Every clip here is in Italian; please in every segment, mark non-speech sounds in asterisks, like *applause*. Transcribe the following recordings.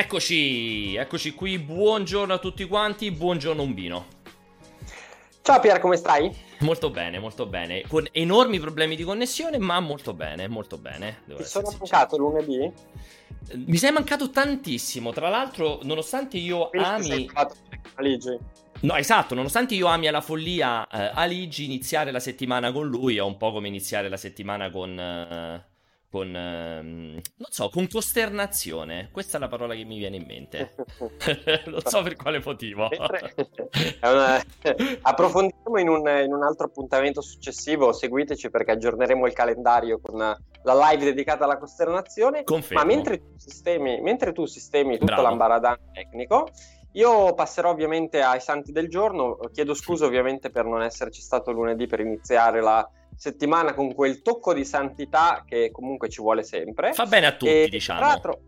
Eccoci, eccoci qui, buongiorno a tutti quanti, buongiorno Umbino. Ciao Pier, come stai? Molto bene, molto bene, con enormi problemi di connessione, ma molto bene, molto bene. Ti sono mancato lunedì? Mi sei mancato tantissimo, tra l'altro, nonostante io Quindi ami... Sei Aligi. No, esatto, nonostante io ami alla follia eh, Aligi, iniziare la settimana con lui è un po' come iniziare la settimana con... eh, con... ehm, non so, con costernazione. Questa è la parola che mi viene in mente. *laughs* non so per quale motivo. *laughs* Una- Approfondiremo in un, in un altro appuntamento successivo. Seguiteci perché aggiorneremo il calendario con la live dedicata alla costernazione. Confermo. Ma mentre tu sistemi, mentre tu sistemi tutto Bravo. l'ambaradan tecnico, io passerò ovviamente ai santi del giorno. Chiedo scusa ovviamente per non esserci stato lunedì per iniziare la settimana con quel tocco di santità che comunque ci vuole sempre. Fa bene a tutti, E, diciamo. Tra l'altro,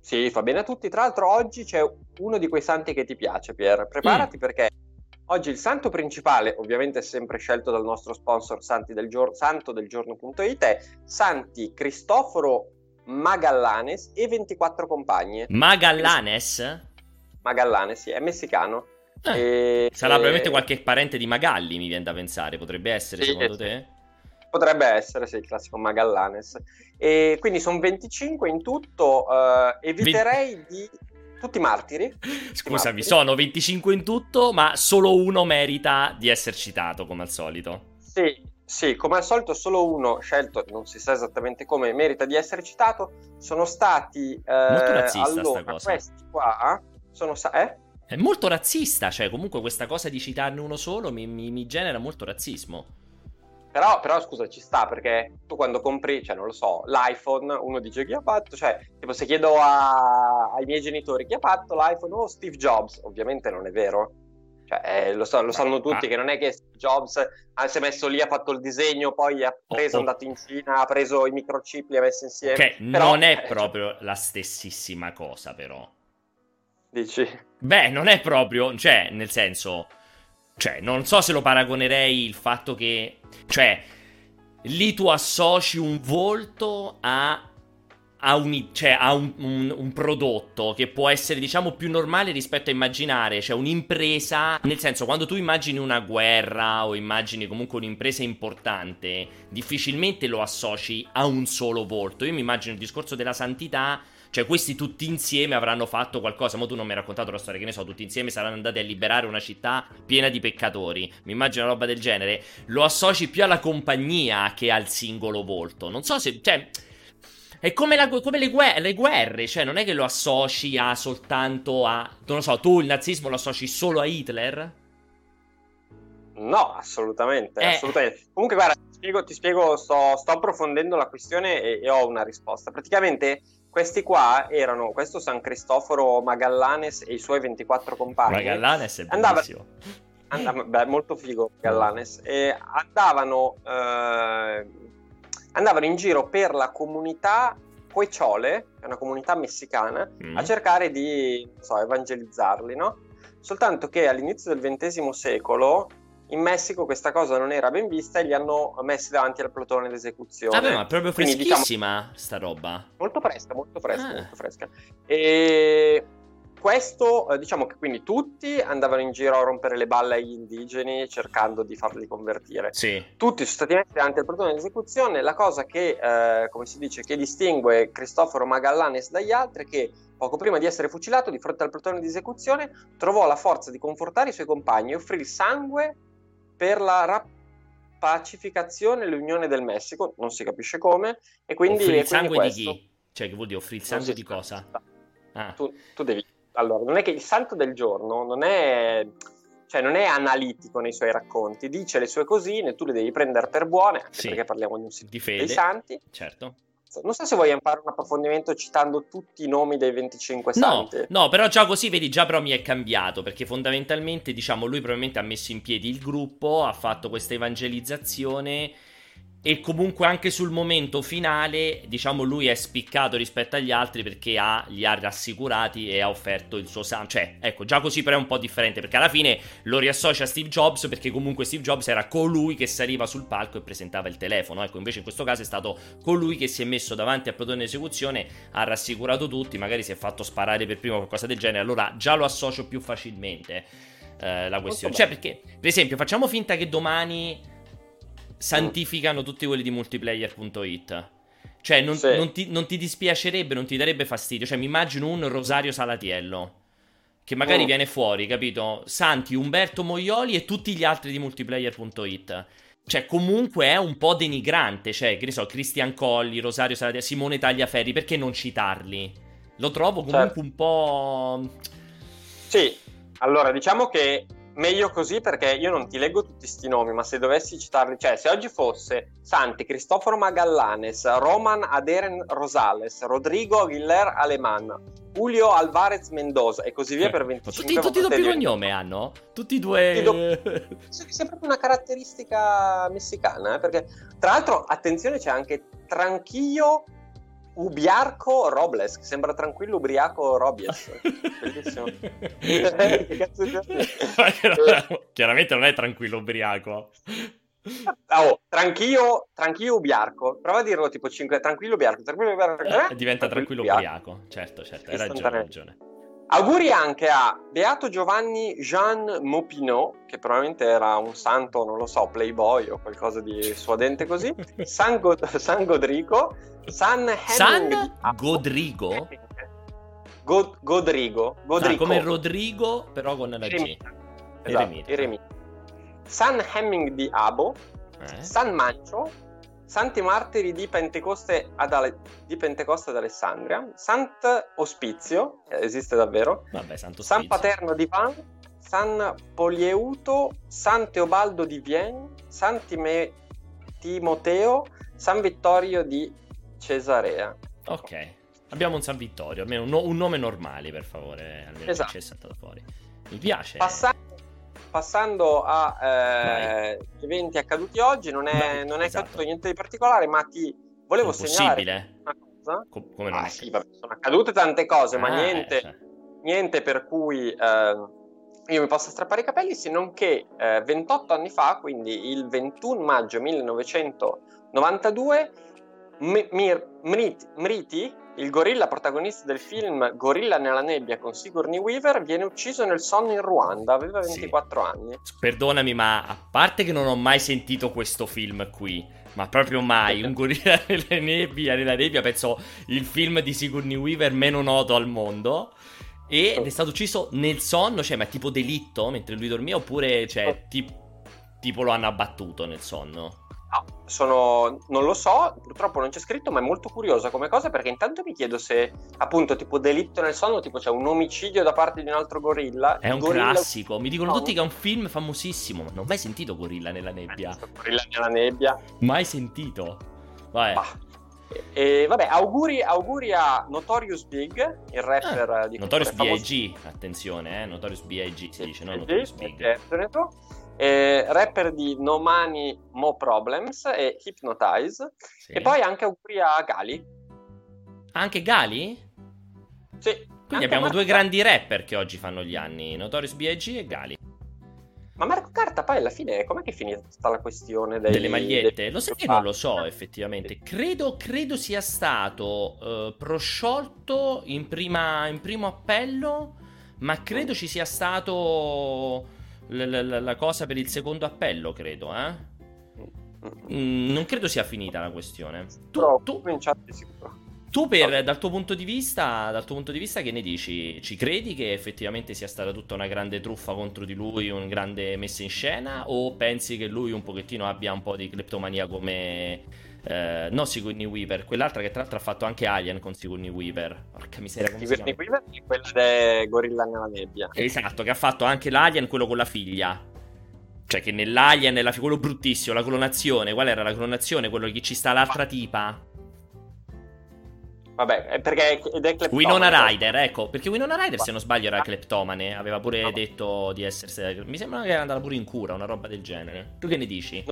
sì, fa bene a tutti. Tra l'altro, oggi c'è uno di quei santi che ti piace, Pier. Mm. Preparati perché oggi il santo principale, ovviamente sempre scelto dal nostro sponsor Santi del Giorno, santodelgiorno.it, è Santi Cristoforo Magallanes e 24 compagne. Magallanes? Magallanes, sì, è messicano. Eh, E- Sarà e- probabilmente qualche parente di Magalli, mi viene da pensare. Potrebbe essere, Sì, secondo te? Potrebbe essere, sì, il classico Magallanes. E quindi sono 25 in tutto. eh, eviterei di tutti martiri. Scusami, martiri. sono 25 in tutto, ma solo uno merita di essere citato, come al solito. Sì, sì, come al solito solo uno scelto, non si sa esattamente come, merita di essere citato. Sono stati... eh, Molto razzista sta allora, cosa. questi qua sono... sa- eh? È molto razzista, cioè comunque questa cosa di citarne uno solo mi, mi- mi genera molto razzismo. Però, però scusa, ci sta perché tu quando compri, cioè non lo so, l'iPhone, uno dice chi ha fatto, cioè tipo se chiedo a- ai miei genitori chi ha fatto l'iPhone, oh Steve Jobs, ovviamente non è vero. Cioè, eh, lo, so- lo sanno tutti Ah. che non è che Steve Jobs ah, si è messo lì, ha fatto il disegno, poi ha preso, oh. è andato in Cina, ha preso i microchip, li ha messi insieme. Che Però, non è eh, proprio la stessissima cosa, però. Dici? Beh, non è proprio, cioè, nel senso, cioè, non so se lo paragonerei il fatto che, cioè, lì tu associ un volto a, a, un, cioè, a un, un- un prodotto che può essere, diciamo, più normale rispetto a immaginare, cioè un'impresa, nel senso, quando tu immagini una guerra o immagini comunque un'impresa importante, difficilmente lo associ a un solo volto. Io mi immagino il discorso della santità. Cioè, questi tutti insieme avranno fatto qualcosa. Ma tu non mi hai raccontato la storia, che ne so, tutti insieme saranno andati a liberare una città piena di peccatori. Mi immagino una roba del genere. Lo associ più alla compagnia che al singolo volto. Non so se. Cioè. È come, la- come le, guerre, le guerre, cioè non è che lo associ a soltanto a. Non lo so, tu il nazismo lo associ solo a Hitler? No, assolutamente, Eh. assolutamente. Comunque, guarda, ti spiego, ti spiego, sto, sto approfondendo la questione e, e ho una risposta. Praticamente, questi qua erano, questo San Cristoforo Magallanes e i suoi 24 compagni. Magallanes è Andava- bellissimo. Andava- beh, molto figo *laughs* Gallanes. E andavano, eh, andavano in giro per la comunità che è una comunità messicana, Mm. a cercare di so, evangelizzarli, no? Soltanto che all'inizio del XX secolo in Messico questa cosa non era ben vista e li hanno messi davanti al plotone d'esecuzione. Vabbè, ma è proprio Quindi, diciamo, freschissima sta roba. molto fresca, molto fresca, Ah. molto fresca. E questo, eh, diciamo che quindi tutti andavano in giro a rompere le balle agli indigeni cercando di farli convertire. Sì. Tutti sono stati messi davanti al plotone di esecuzione. La cosa che, eh, come si dice, che distingue Cristoforo Magallanes dagli altri è che poco prima di essere fucilato di fronte al plotone di esecuzione trovò la forza di confortare i suoi compagni e offrì il sangue per la rapacificazione e l'unione del Messico, non si capisce come, e quindi, offrì e il sangue di chi? Cioè, che vuol dire offrì il sangue di sa. cosa? Ah. Tu, tu devi... Allora, non è che il santo del giorno non è... Cioè, non è analitico nei suoi racconti, dice le sue cosine, tu le devi prendere per buone, anche Sì. perché parliamo di un sito Di dei fede. santi. Certo. Non so se vogliamo fare un approfondimento citando tutti i nomi dei 25 No, santi. no, però già così vedi, già però mi è cambiato perché fondamentalmente, diciamo, lui probabilmente ha messo in piedi il gruppo, ha fatto questa evangelizzazione e comunque anche sul momento finale, diciamo, lui è spiccato rispetto agli altri perché ha, li ha rassicurati e ha offerto il suo sangue. Cioè, ecco, già così però è un po' differente perché alla fine lo riassocia a Steve Jobs perché comunque Steve Jobs era colui che saliva sul palco e presentava il telefono. Ecco, invece in questo caso è stato colui che si è messo davanti al plotone di esecuzione, ha rassicurato tutti, magari si è fatto sparare per primo qualcosa del genere, allora già lo associo più facilmente eh, la questione. Cioè, perché, per esempio, facciamo finta che domani santificano tutti quelli di multiplayer.it. Cioè, non, sì. non, ti, non, ti, dispiacerebbe, non ti darebbe fastidio. Cioè, mi immagino un Rosario Salatiello. Che magari oh. viene fuori, capito? Santi, Umberto Moioli e tutti gli altri di multiplayer.it. Cioè, comunque è un po' denigrante. Cioè, che ne so, Cristian Colli, Rosario Salatiello, Simone Tagliaferri, perché non citarli? Lo trovo comunque certo. un po'. Sì, allora diciamo che meglio così perché io non ti leggo tutti questi nomi, ma se dovessi citarli, cioè se oggi fosse Santi, Cristoforo Magallanes, Roman Aderen Rosales, Rodrigo Aguilar Aleman, Julio Alvarez Mendoza e così via per 25 Tutti, tutti doppi cognome hanno? Tutti due... Tutti È *laughs* proprio una caratteristica messicana, eh? perché tra l'altro, attenzione, c'è anche Tranquillo Ubiarco Robles, sembra tranquillo ubriaco Robles. *laughs* Bellissimo. *laughs* Chiaramente non è tranquillo ubriaco. Oh, tranquillo, tranquillo ubiarco. Prova a dirlo tipo 5, tranquillo ubiarco, tranquillo ubiarco. Eh? Diventa tranquillo, ubriaco. ubriaco. Certo, certo, hai ragione, hai ragione. Auguri anche a Beato Giovanni Jean Mopinot, che probabilmente era un santo, non lo so, playboy o qualcosa di suadente così, *laughs* San, Go- San Godrigo, San. San Godrigo? God- Godrigo. Godrigo. Ah, come Rodrigo, però con la G. Esatto, Eremita. San Hemming di Abo, eh? San Mancio, Santi Martiri di Pentecoste ad, Ale- di Pentecoste ad Alessandria, Sant'Ospizio, esiste davvero, Vabbè, San Paterno di Van, San Polieuto, San Teobaldo di Vienne, San Time- Timoteo, San Vittorio di Cesarea. Ok, abbiamo un San Vittorio, almeno un, no- un nome normale per favore, almeno esatto. c'è saltato fuori. Mi piace. Passando passando a eh, eventi accaduti oggi, non è, non è esatto. accaduto niente di particolare, ma ti volevo segnalare una cosa. Com- come non ah, sì, vabbè, sono accadute tante cose, ah, ma niente, cioè. niente, per cui eh, io mi possa strappare i capelli, se non che 28 eh, anni fa, quindi il 21 maggio 1992, M- Mir- Mriti, Mriti il gorilla protagonista del film Gorilla nella nebbia con Sigourney Weaver viene ucciso nel sonno in Ruanda, aveva 24 sì. anni. Perdonami, ma a parte che non ho mai sentito questo film qui, ma proprio mai, un gorilla *laughs* nella nebbia, nella nebbia, penso il film di Sigourney Weaver meno noto al mondo. Ed è stato ucciso nel sonno, cioè, ma è tipo delitto mentre lui dormiva oppure, cioè, tipo, tipo lo hanno abbattuto nel sonno? No, sono, non lo so, purtroppo non c'è scritto, ma è molto curiosa come cosa perché intanto mi chiedo se appunto tipo delitto nel sonno, tipo c'è un omicidio da parte di un altro gorilla. È un gorilla... classico, mi dicono no. tutti che è un film famosissimo, ma non ho mai sentito Gorilla nella nebbia. Gorilla nella nebbia. Mai sentito. Vabbè. Bah. E, vabbè, auguri, auguri, a Notorious Big, il rapper ah, di Notorious B.I.G. Attenzione, eh, Notorious B.I.G. si dice, no? Notorious Big. Certo eh, rapper di No Money, Mo Problems e Hypnotize. Sì. E poi anche auguri a Gali. Anche Gali? Sì. Quindi abbiamo Marco... due grandi rapper che oggi fanno gli anni, Notorious B.I.G. e Gali. Ma Marco Carta poi alla fine com'è che è finita la questione dei, delle magliette? Dei... Lo sai che non lo so effettivamente. Credo, credo sia stato uh, prosciolto in, prima, in primo appello, ma credo ci sia stato la, la, la cosa per il secondo appello, credo, eh? Mm, non credo sia finita la questione. Tu, no, tu, tu per, dal, tuo punto di vista, dal tuo punto di vista, che ne dici? Ci credi che effettivamente sia stata tutta una grande truffa contro di lui, una grande messa in scena? O pensi che lui un pochettino abbia un po' di cleptomania come eh, no Sigourney Weaver, quell'altra che tra l'altro ha fatto anche Alien con Sigourney Weaver. Porca miseria, come Sigourney Weaver è quella del Gorilla nella nebbia. Esatto, che ha fatto anche l'Alien, quello con la figlia. Cioè che nell'Alien, era quello bruttissimo, la clonazione. Qual era la clonazione? Quello che ci sta l'altra tipa. Vabbè, perché ed è cleptomane. Winona Rider, ecco, perché Winona Rider, se non sbaglio, era cleptomane. Aveva pure no. detto di essere... Mi sembra che era andata pure in cura, una roba del genere. Tu che ne dici?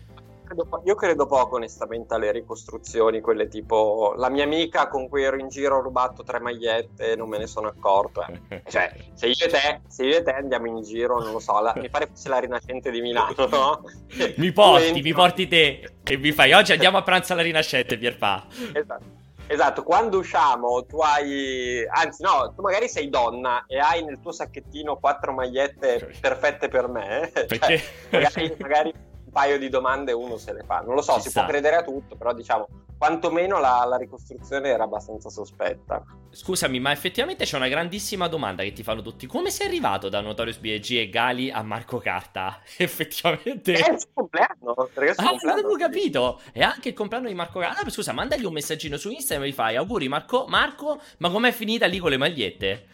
Credo, io credo poco onestamente alle ricostruzioni, quelle tipo la mia amica con cui ero in giro ho rubato tre magliette e non me ne sono accorto. Eh. *laughs* Cioè, se io, te, se io, e te, andiamo in giro, non lo so, la, mi pare fosse la Rinascente di Milano, no? *laughs* mi porti, mi porti te e mi fai oggi andiamo a pranzo alla Rinascente, Pierpa. Esatto. Esatto, quando usciamo tu hai, anzi no, tu magari sei donna e hai nel tuo sacchettino quattro magliette *laughs* perfette per me, Perché? Cioè, magari, magari paio di domande uno se le fa. Non lo so, Ci si sta. può credere a tutto, però diciamo, quantomeno la, la, ricostruzione era abbastanza sospetta. Scusami, ma effettivamente c'è una grandissima domanda che ti fanno tutti. Come sei arrivato da Notorious B.I.G. e Gali a Marco Carta? *laughs* effettivamente... È il suo compleanno, perché ah, non avevo capito! È anche il compleanno di Marco Carta. Ah, scusa, mandagli un messaggino su Instagram e gli fai auguri Marco, Marco, ma com'è finita lì con le magliette?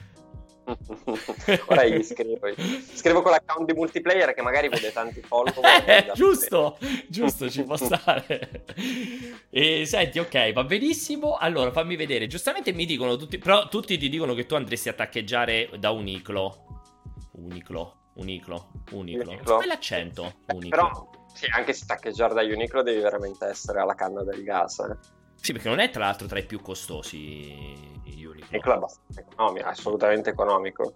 Ora gli *laughs* scrivo. Scrivo con l'account di multiplayer che magari vede tanti follower. Eh, *laughs* giusto, giusto, ci può stare. E senti, ok, va benissimo. Allora, fammi vedere. Giustamente mi dicono tutti, però tutti ti dicono che tu andresti a taccheggiare da Uniclo. Uniclo, Uniclo, Uniclo. Uniclo. Quell'accento, eh, Uniclo. Però, sì, anche se taccheggiare da Uniclo devi veramente essere alla canna del gas, eh. Sì, perché non è tra l'altro tra i più costosi. Uniqlo è abbastanza economico, assolutamente economico.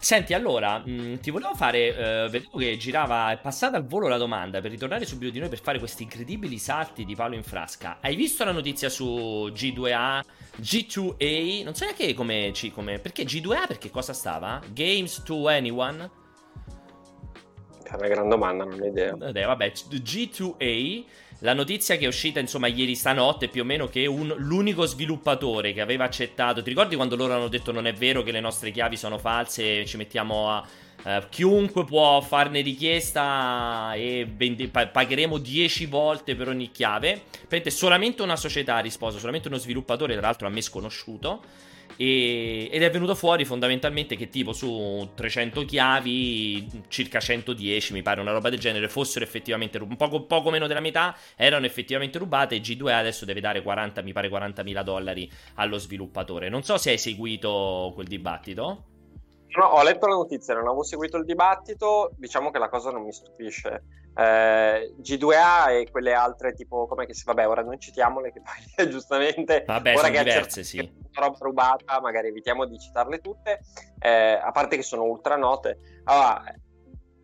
Senti, allora, mh, mm, ti volevo fare, uh, vedevo che girava, è passata al volo la domanda, per ritornare subito di noi per fare questi incredibili salti di Paolo in frasca. Hai visto la notizia su G2A, G2A, non so neanche come, come perché G2A, perché cosa stava? Games to Anyone? È una gran domanda, non ho idea. Vabbè, G2A la notizia che è uscita insomma ieri stanotte più o meno che un, l'unico sviluppatore che aveva accettato, ti ricordi quando loro hanno detto non è vero che le nostre chiavi sono false, ci mettiamo a... Uh, chiunque può farne richiesta e vende, pa- pagheremo 10 volte per ogni chiave. Prende solamente una società ha risposto, solamente uno sviluppatore, tra l'altro a me sconosciuto e, ed è venuto fuori fondamentalmente che tipo su 300 chiavi, circa 110 mi pare una roba del genere, fossero effettivamente un poco, poco meno della metà, erano effettivamente rubate e G2A adesso deve dare 40, mi pare 40 mila dollari allo sviluppatore. Non so se hai seguito quel dibattito. No, ho letto la notizia, non avevo seguito il dibattito, diciamo che la cosa non mi stupisce. Eh, G2A e quelle altre tipo, come che si, vabbè, ora non citiamole che poi *laughs* giustamente... Vabbè, ora sono diverse, sì. Roba rubata, magari evitiamo di citarle tutte, eh, a parte che sono ultra note. Allora,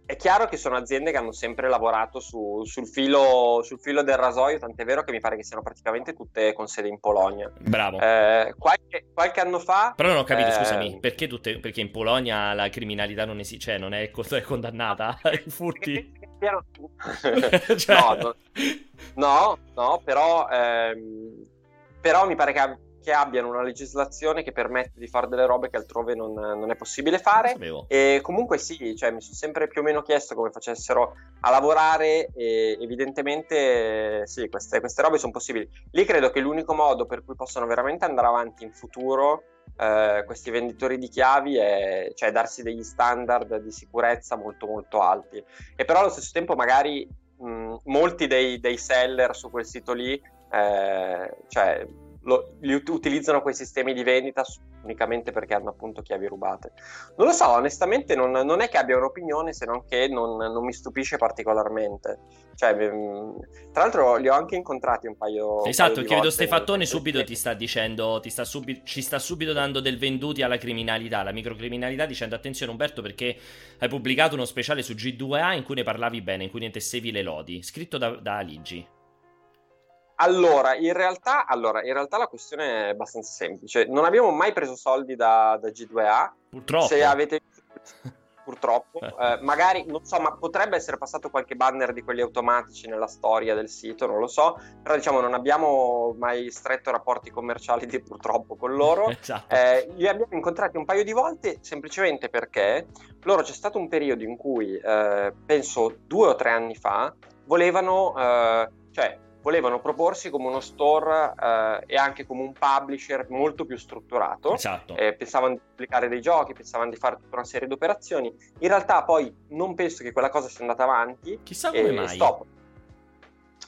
è chiaro che sono aziende che hanno sempre lavorato su, sul, filo, sul, filo, del rasoio, tant'è vero che mi pare che siano praticamente tutte con sede in Polonia. Bravo. Eh, qualche, qualche, anno fa... Però non ho capito, eh... scusami, perché, tutte, perché, in Polonia la criminalità non esiste, cioè non è, *laughs* è condannata *laughs* ai furti? cioè... *laughs* no, no, no, però, ehm, però mi pare che che abbiano una legislazione che permette di fare delle robe che altrove non, non è possibile fare. E comunque sì, cioè, mi sono sempre più o meno chiesto come facessero a lavorare e evidentemente sì, queste, queste robe sono possibili. Lì credo che l'unico modo per cui possano veramente andare avanti in futuro eh, questi venditori di chiavi è cioè, darsi degli standard di sicurezza molto molto alti. E però allo stesso tempo magari mh, molti dei, dei, seller su quel sito lì eh, cioè, lo, utilizzano quei sistemi di vendita unicamente perché hanno appunto chiavi rubate. Non lo so, onestamente non, non è che abbia un'opinione se non che non, non mi stupisce particolarmente. Cioè, mm, tra l'altro li ho anche incontrati un paio, esatto, che vedo Stefattone subito ti sta dicendo, ti sta subi- ci sta subito dando del venduti alla criminalità, alla microcriminalità, dicendo attenzione Umberto perché hai pubblicato uno speciale su G2A in cui ne parlavi bene, in cui ne tessevi le lodi, scritto da, da Aligi. Allora in, realtà, allora, in realtà la questione è abbastanza semplice. Non abbiamo mai preso soldi da, da G2A. Purtroppo. Se avete *laughs* purtroppo. Eh, magari, non so, ma potrebbe essere passato qualche banner di quelli automatici nella storia del sito, non lo so, però diciamo non abbiamo mai stretto rapporti commerciali di, purtroppo con loro. *laughs* esatto. eh, li abbiamo incontrati un paio di volte semplicemente perché loro c'è stato un periodo in cui, eh, penso due o tre anni fa, volevano, eh, cioè volevano proporsi come uno store eh, e anche come un publisher molto più strutturato. Esatto. Eh, pensavano di pubblicare dei giochi, pensavano di fare tutta una serie di operazioni. In realtà poi non penso che quella cosa sia andata avanti. Chissà come mai. Stop.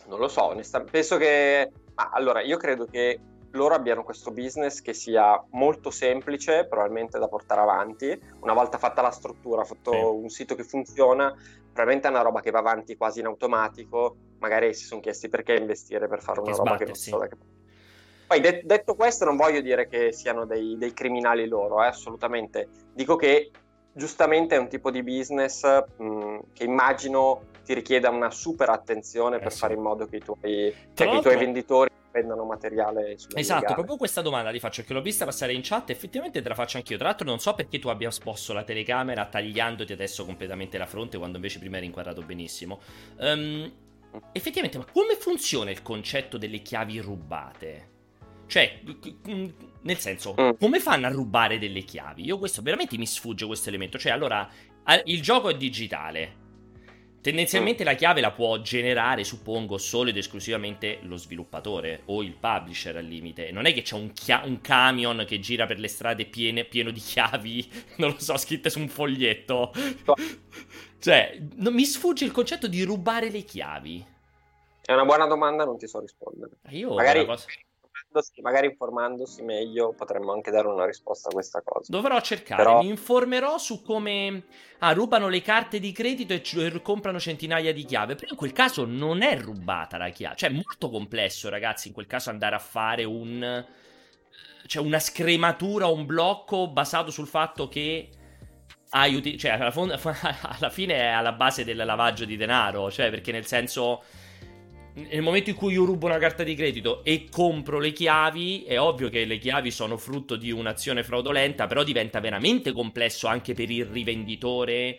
Non lo so, onestamente. Penso che... Ah, allora, io credo che loro abbiano questo business che sia molto semplice, probabilmente da portare avanti. Una volta fatta la struttura, fatto sì. un sito che funziona, probabilmente è una roba che va avanti quasi in automatico magari si sono chiesti perché investire per fare una roba che non so da che poi de- detto questo non voglio dire che siano dei, dei criminali loro, eh, assolutamente. Dico che giustamente è un tipo di business mh, che immagino ti richieda una super attenzione eh per sì. fare in modo che i tuoi, cioè che i tuoi venditori vendano materiale Esatto, illegale. proprio questa domanda ti faccio, che l'ho vista passare in chat, effettivamente te la faccio anch'io. Tra l'altro non so perché tu abbia sposto la telecamera tagliandoti adesso completamente la fronte quando invece prima era inquadrato benissimo. Um, effettivamente, ma come funziona il concetto delle chiavi rubate? Cioè, nel senso, mm. come fanno a rubare delle chiavi? Io questo veramente mi sfugge questo elemento. Cioè, allora, il gioco è digitale. Tendenzialmente mm. la chiave la può generare, suppongo, solo ed esclusivamente lo sviluppatore o il publisher al limite. Non è che c'è un, chia- un camion che gira per le strade piene, pieno di *laughs* chiavi, non lo so, scritte su un foglietto. Cioè, non, mi sfugge il concetto di rubare le chiavi. È una buona domanda, non ti so rispondere. Io Magari... Cosa magari informandosi meglio potremmo anche dare una risposta a questa cosa. Dovrò cercare, Però... mi informerò su come ah, rubano le carte di credito e c- comprano centinaia di chiavi. Però in quel caso non è rubata la chiave, cioè è molto complesso, ragazzi, in quel caso andare a fare un cioè una scrematura, un blocco basato sul fatto che aiuti, cioè alla, fond- *laughs* alla fine è alla base del lavaggio di denaro, cioè perché nel senso nel momento in cui io rubo una carta di credito e compro le chiavi, è ovvio che le chiavi sono frutto di un'azione fraudolenta, però diventa veramente complesso anche per il rivenditore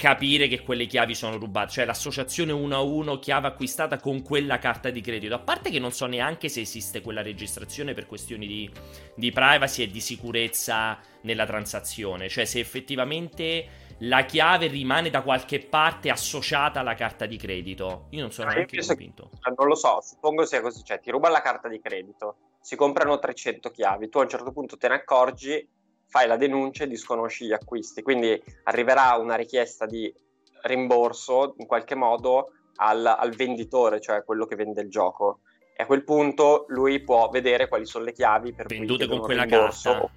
capire che quelle chiavi sono rubate, cioè l'associazione 1 a 1 chiave acquistata con quella carta di credito, a parte che non so neanche se esiste quella registrazione per questioni di, di privacy e di sicurezza nella transazione, cioè se effettivamente la chiave rimane da qualche parte associata alla carta di credito. Io non sono ah, neanche convinto. Che, non lo so, suppongo sia così, cioè ti ruba la carta di credito, si comprano 300 chiavi, tu a un certo punto te ne accorgi, fai la denuncia e disconosci gli acquisti, quindi arriverà una richiesta di rimborso in qualche modo al, al venditore, cioè quello che vende il gioco. E a quel punto lui può vedere quali sono le chiavi per vendute con quella carta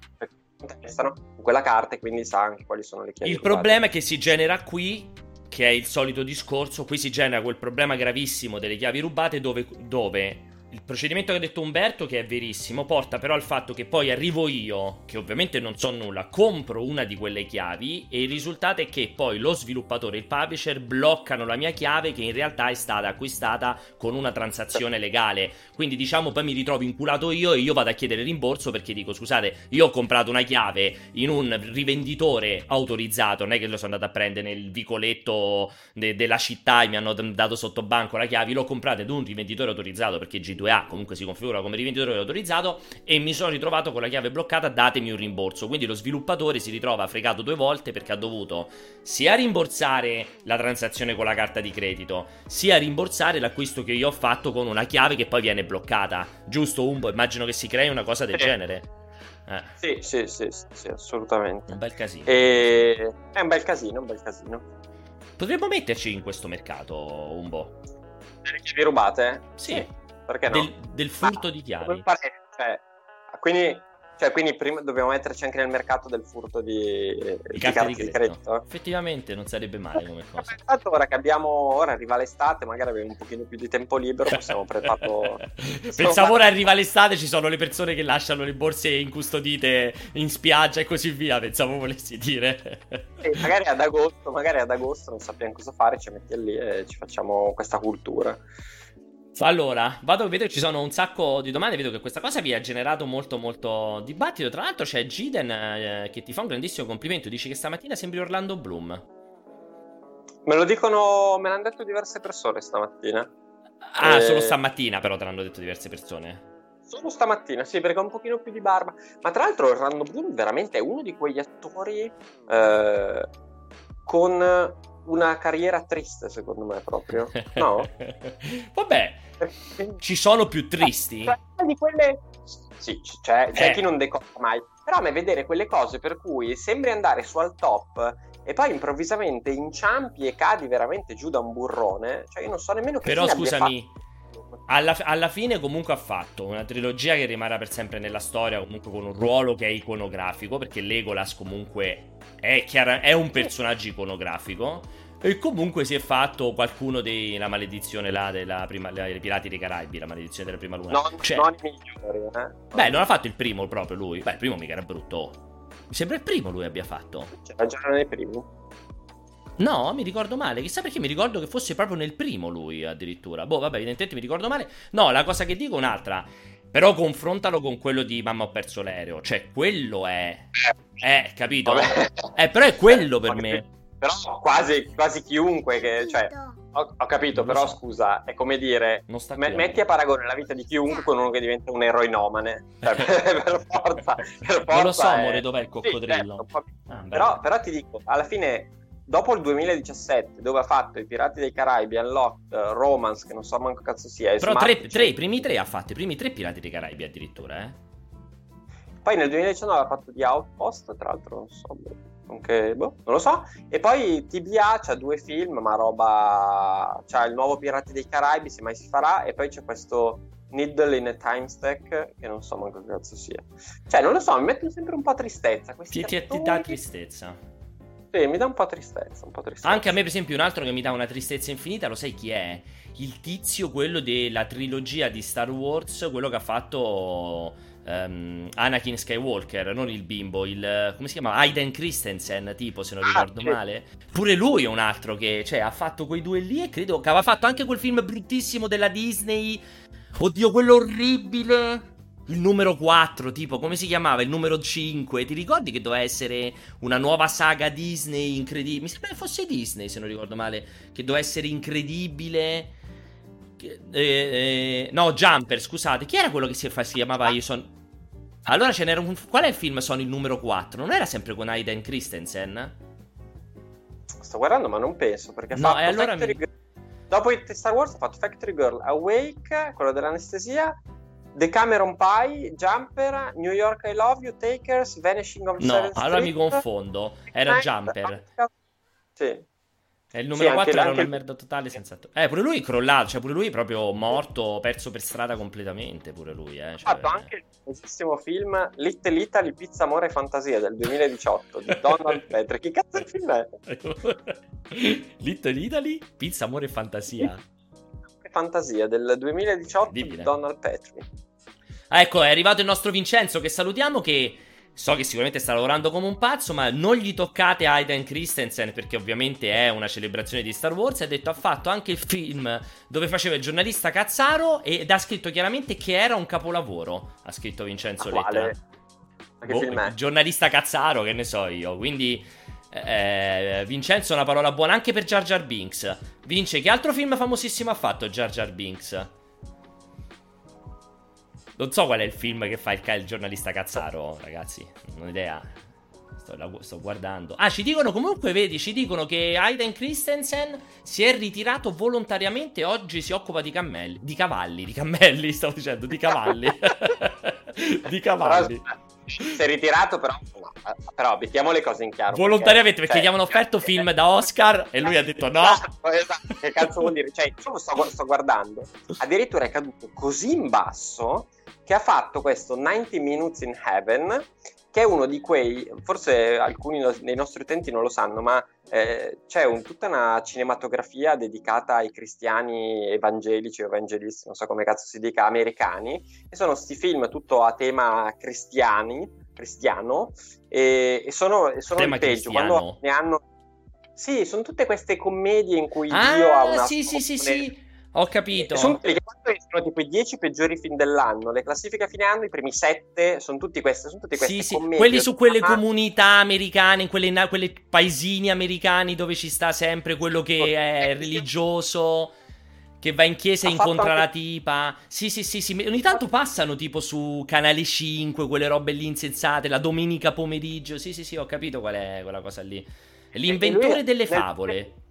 testano con quella carta e quindi sa anche quali sono le chiavi. Il problema è che si genera qui, che è il solito discorso, qui si genera quel problema gravissimo delle chiavi rubate dove, dove il procedimento che ha detto Umberto, che è verissimo, porta però al fatto che poi arrivo io, che ovviamente non so nulla, compro una di quelle chiavi e il risultato è che poi lo sviluppatore e il publisher bloccano la mia chiave che in realtà è stata acquistata con una transazione legale. Quindi diciamo poi mi ritrovo inculato io e io vado a chiedere rimborso perché dico scusate, io ho comprato una chiave in un rivenditore autorizzato, non è che lo sono andato a prendere nel vicoletto de- della città e mi hanno dato sotto banco la chiave, l'ho comprata ad un rivenditore autorizzato perché G2 2A comunque si configura come rivenditore autorizzato e mi sono ritrovato con la chiave bloccata, datemi un rimborso. Quindi lo sviluppatore si ritrova fregato due volte perché ha dovuto sia rimborsare la transazione con la carta di credito, sia rimborsare l'acquisto che io ho fatto con una chiave che poi viene bloccata. Giusto Umbo? Immagino che si crei una cosa del genere. Eh. Sì, sì, sì, sì, sì, assolutamente. Un bel casino. E... È un bel casino, un bel casino. Potremmo metterci in questo mercato un po'. Le chiavi rubate? Sì. sì. Perché no? Del, del furto ah, di chiavi. Cioè, quindi, cioè, quindi prima dobbiamo metterci anche nel mercato del furto di, di, carte di, credito. credito. Effettivamente non sarebbe male come cosa. Intanto ora che abbiamo, ora arriva l'estate, magari abbiamo un pochino più di tempo libero, possiamo *laughs* preparato... Pensavo ora arriva l'estate, ci sono le persone che lasciano le borse incustodite in spiaggia e così via, pensavo volessi dire. Sì, magari ad agosto, magari ad agosto non sappiamo cosa fare, ci metti lì e ci facciamo questa cultura. Allora, vado, vedo che ci sono un sacco di domande, vedo che questa cosa vi ha generato molto molto dibattito. Tra l'altro c'è Giden eh, che ti fa un grandissimo complimento, dice che stamattina sembri Orlando Bloom. Me lo dicono, me l'hanno detto diverse persone stamattina. Ah, e... solo stamattina però te l'hanno detto diverse persone. Solo stamattina, sì, perché ho un pochino più di barba. Ma tra l'altro Orlando Bloom veramente è uno di quegli attori eh, con una carriera triste, secondo me, proprio. No? *laughs* Vabbè, ci sono più tristi. Cioè, di quelle... Sì, c'è, c'è eh. chi non decora mai. Però a me vedere quelle cose per cui sembri andare su al top e poi improvvisamente inciampi e cadi veramente giù da un burrone, cioè io non so nemmeno che Però scusami, alla, alla, fine comunque ha fatto una trilogia che rimarrà per sempre nella storia, comunque con un ruolo che è iconografico, perché Legolas comunque è, chiara, è un personaggio iconografico E comunque si è fatto qualcuno della maledizione là della prima, dei Pirati dei Caraibi, la maledizione della prima luna. No, cioè, non i migliori, eh. Beh, non ha fatto il primo proprio lui. Beh, il primo mica era brutto. Mi sembra il primo lui abbia fatto. C'era già nei primi. No, mi ricordo male. Chissà perché mi ricordo che fosse proprio nel primo lui addirittura. Boh, vabbè, evidentemente mi ricordo male. No, la cosa che dico è un'altra. Però confrontalo con quello di Mamma ho perso l'aereo. Cioè, quello è... Eh, capito? Eh, però è quello per *laughs* me però quasi, quasi chiunque che... Cioè, ho, ho capito, però so. scusa, è come dire, me, metti a paragone la vita di chiunque con uno che diventa un eroinomane. Cioè, *laughs* per, forza, per forza. Non lo so, amore, dov'è il coccodrillo? Sì, certo, ah, però, però ti dico, alla fine dopo il 2017, dove ha fatto i Pirati dei Caraibi, Unlocked, Romance, che non so manco cazzo sia. Però tre, tre, i primi tre ha fatto, i primi tre Pirati dei Caraibi addirittura, eh. Poi nel 2019 ha fatto di Outpost, tra l'altro non so, anche, boh, non lo so. E poi TBA c'ha due film, ma roba... C'ha il nuovo Pirati dei Caraibi, se mai si farà, e poi c'è questo Needle in a Time Stack, che non so manco che cazzo sia. Cioè, non lo so, mi mettono sempre un po' tristezza. Ti, ti, ti dà tristezza. Sì, mi dà un po' tristezza, un po' tristezza. Anche a me, per esempio, un altro che mi dà una tristezza infinita, lo sai chi è? Il tizio, quello della trilogia di Star Wars, quello che ha fatto um, Anakin Skywalker, non il bimbo, il come si chiama? Aiden Christensen, tipo se non ah, ricordo ah, male. Pure lui è un altro che cioè, ha fatto quei due lì e credo che aveva fatto anche quel film bruttissimo della Disney. Oddio, quello orribile. Il numero 4, tipo, come si chiamava? Il numero 5. Ti ricordi che doveva essere una nuova saga Disney incredibile? Mi sembra che fosse Disney, se non ricordo male. Che doveva essere incredibile. Eh, eh, no, Jumper, scusate. Chi era quello che si, si chiamava Io son... Allora ce n'era un... Qual è il film Sono il numero 4? Non era sempre con Aiden Christensen? Sto guardando ma non penso perché no, allora Factory mi... Dopo il Star Wars ha fatto Factory Girl, Awake, quello dell'anestesia, The Cameron Pie, Jumper, New York I Love You, Takers, Vanishing of No, allora Street, mi confondo. Era Jumper. Sì. E il numero sì, 4 era una merda totale senza... Eh, pure lui è crollato, cioè pure lui è proprio morto, perso per strada completamente, pure lui, eh. Cioè... Ha fatto anche il famosissimo film Little Italy, Pizza, Amore e Fantasia del 2018 di Donald *laughs* Petri. Che cazzo di film è? *laughs* Little Italy, Pizza, Amore e Fantasia. Fantasia del 2018 di Donald Petri. Ah, ecco, è arrivato il nostro Vincenzo che salutiamo che So che sicuramente sta lavorando come un pazzo, ma non gli toccate Aiden Christensen perché ovviamente è una celebrazione di Star Wars. Ha detto ha fatto anche il film dove faceva il giornalista Cazzaro ed ha scritto chiaramente che era un capolavoro. Ha scritto Vincenzo Letta. Ma che boh, film è? Giornalista Cazzaro, che ne so io. Quindi eh, Vincenzo è una parola buona anche per Jar Jar Binks. Vince, che altro film famosissimo ha fatto Jar Jar Binks? Non so qual è il film che fa il, il giornalista Cazzaro, ragazzi. Non ho idea. Sto, sto, guardando. Ah, ci dicono comunque, vedi, ci dicono che Aiden Christensen si è ritirato volontariamente e oggi si occupa di cammelli. Di cavalli, di cammelli, *laughs* stavo dicendo, di cavalli. *laughs* di cavalli. si è ritirato, però, però mettiamo le cose in chiaro. Volontariamente, perché, cioè, gli hanno offerto film da Oscar e lui ha detto no. Esatto, esatto. Che cazzo vuol dire? Cioè, io sto, sto guardando. Addirittura è caduto così in basso che ha fatto questo 90 Minutes in Heaven, che è uno di quei, forse alcuni dei nostri utenti non lo sanno, ma eh, c'è un, tutta una cinematografia dedicata ai cristiani evangelici o evangelisti, non so come cazzo si dica, americani, e sono questi film tutto a tema cristiani, cristiano, e, e sono, e sono tema peggio, quando ne hanno... Sì, sono tutte queste commedie in cui ah, Dio ha una... Sì, sì, sì, sì ho capito. Sono sono tipo i 10 peggiori film dell'anno, le classifiche a fine anno, i primi 7 sono tutti questi, sono tutti questi. Sì, sì, quelli su quelle ah, comunità americane, in quelle, quelle paesini americani dove ci sta sempre quello che è religioso che va in chiesa e incontra anche... la tipa. Sì, sì, sì, sì. Ogni tanto passano tipo su Canale 5, quelle robe lì insensate, la domenica pomeriggio. Sì, sì, sì, ho capito qual è quella cosa lì. L'inventore delle favole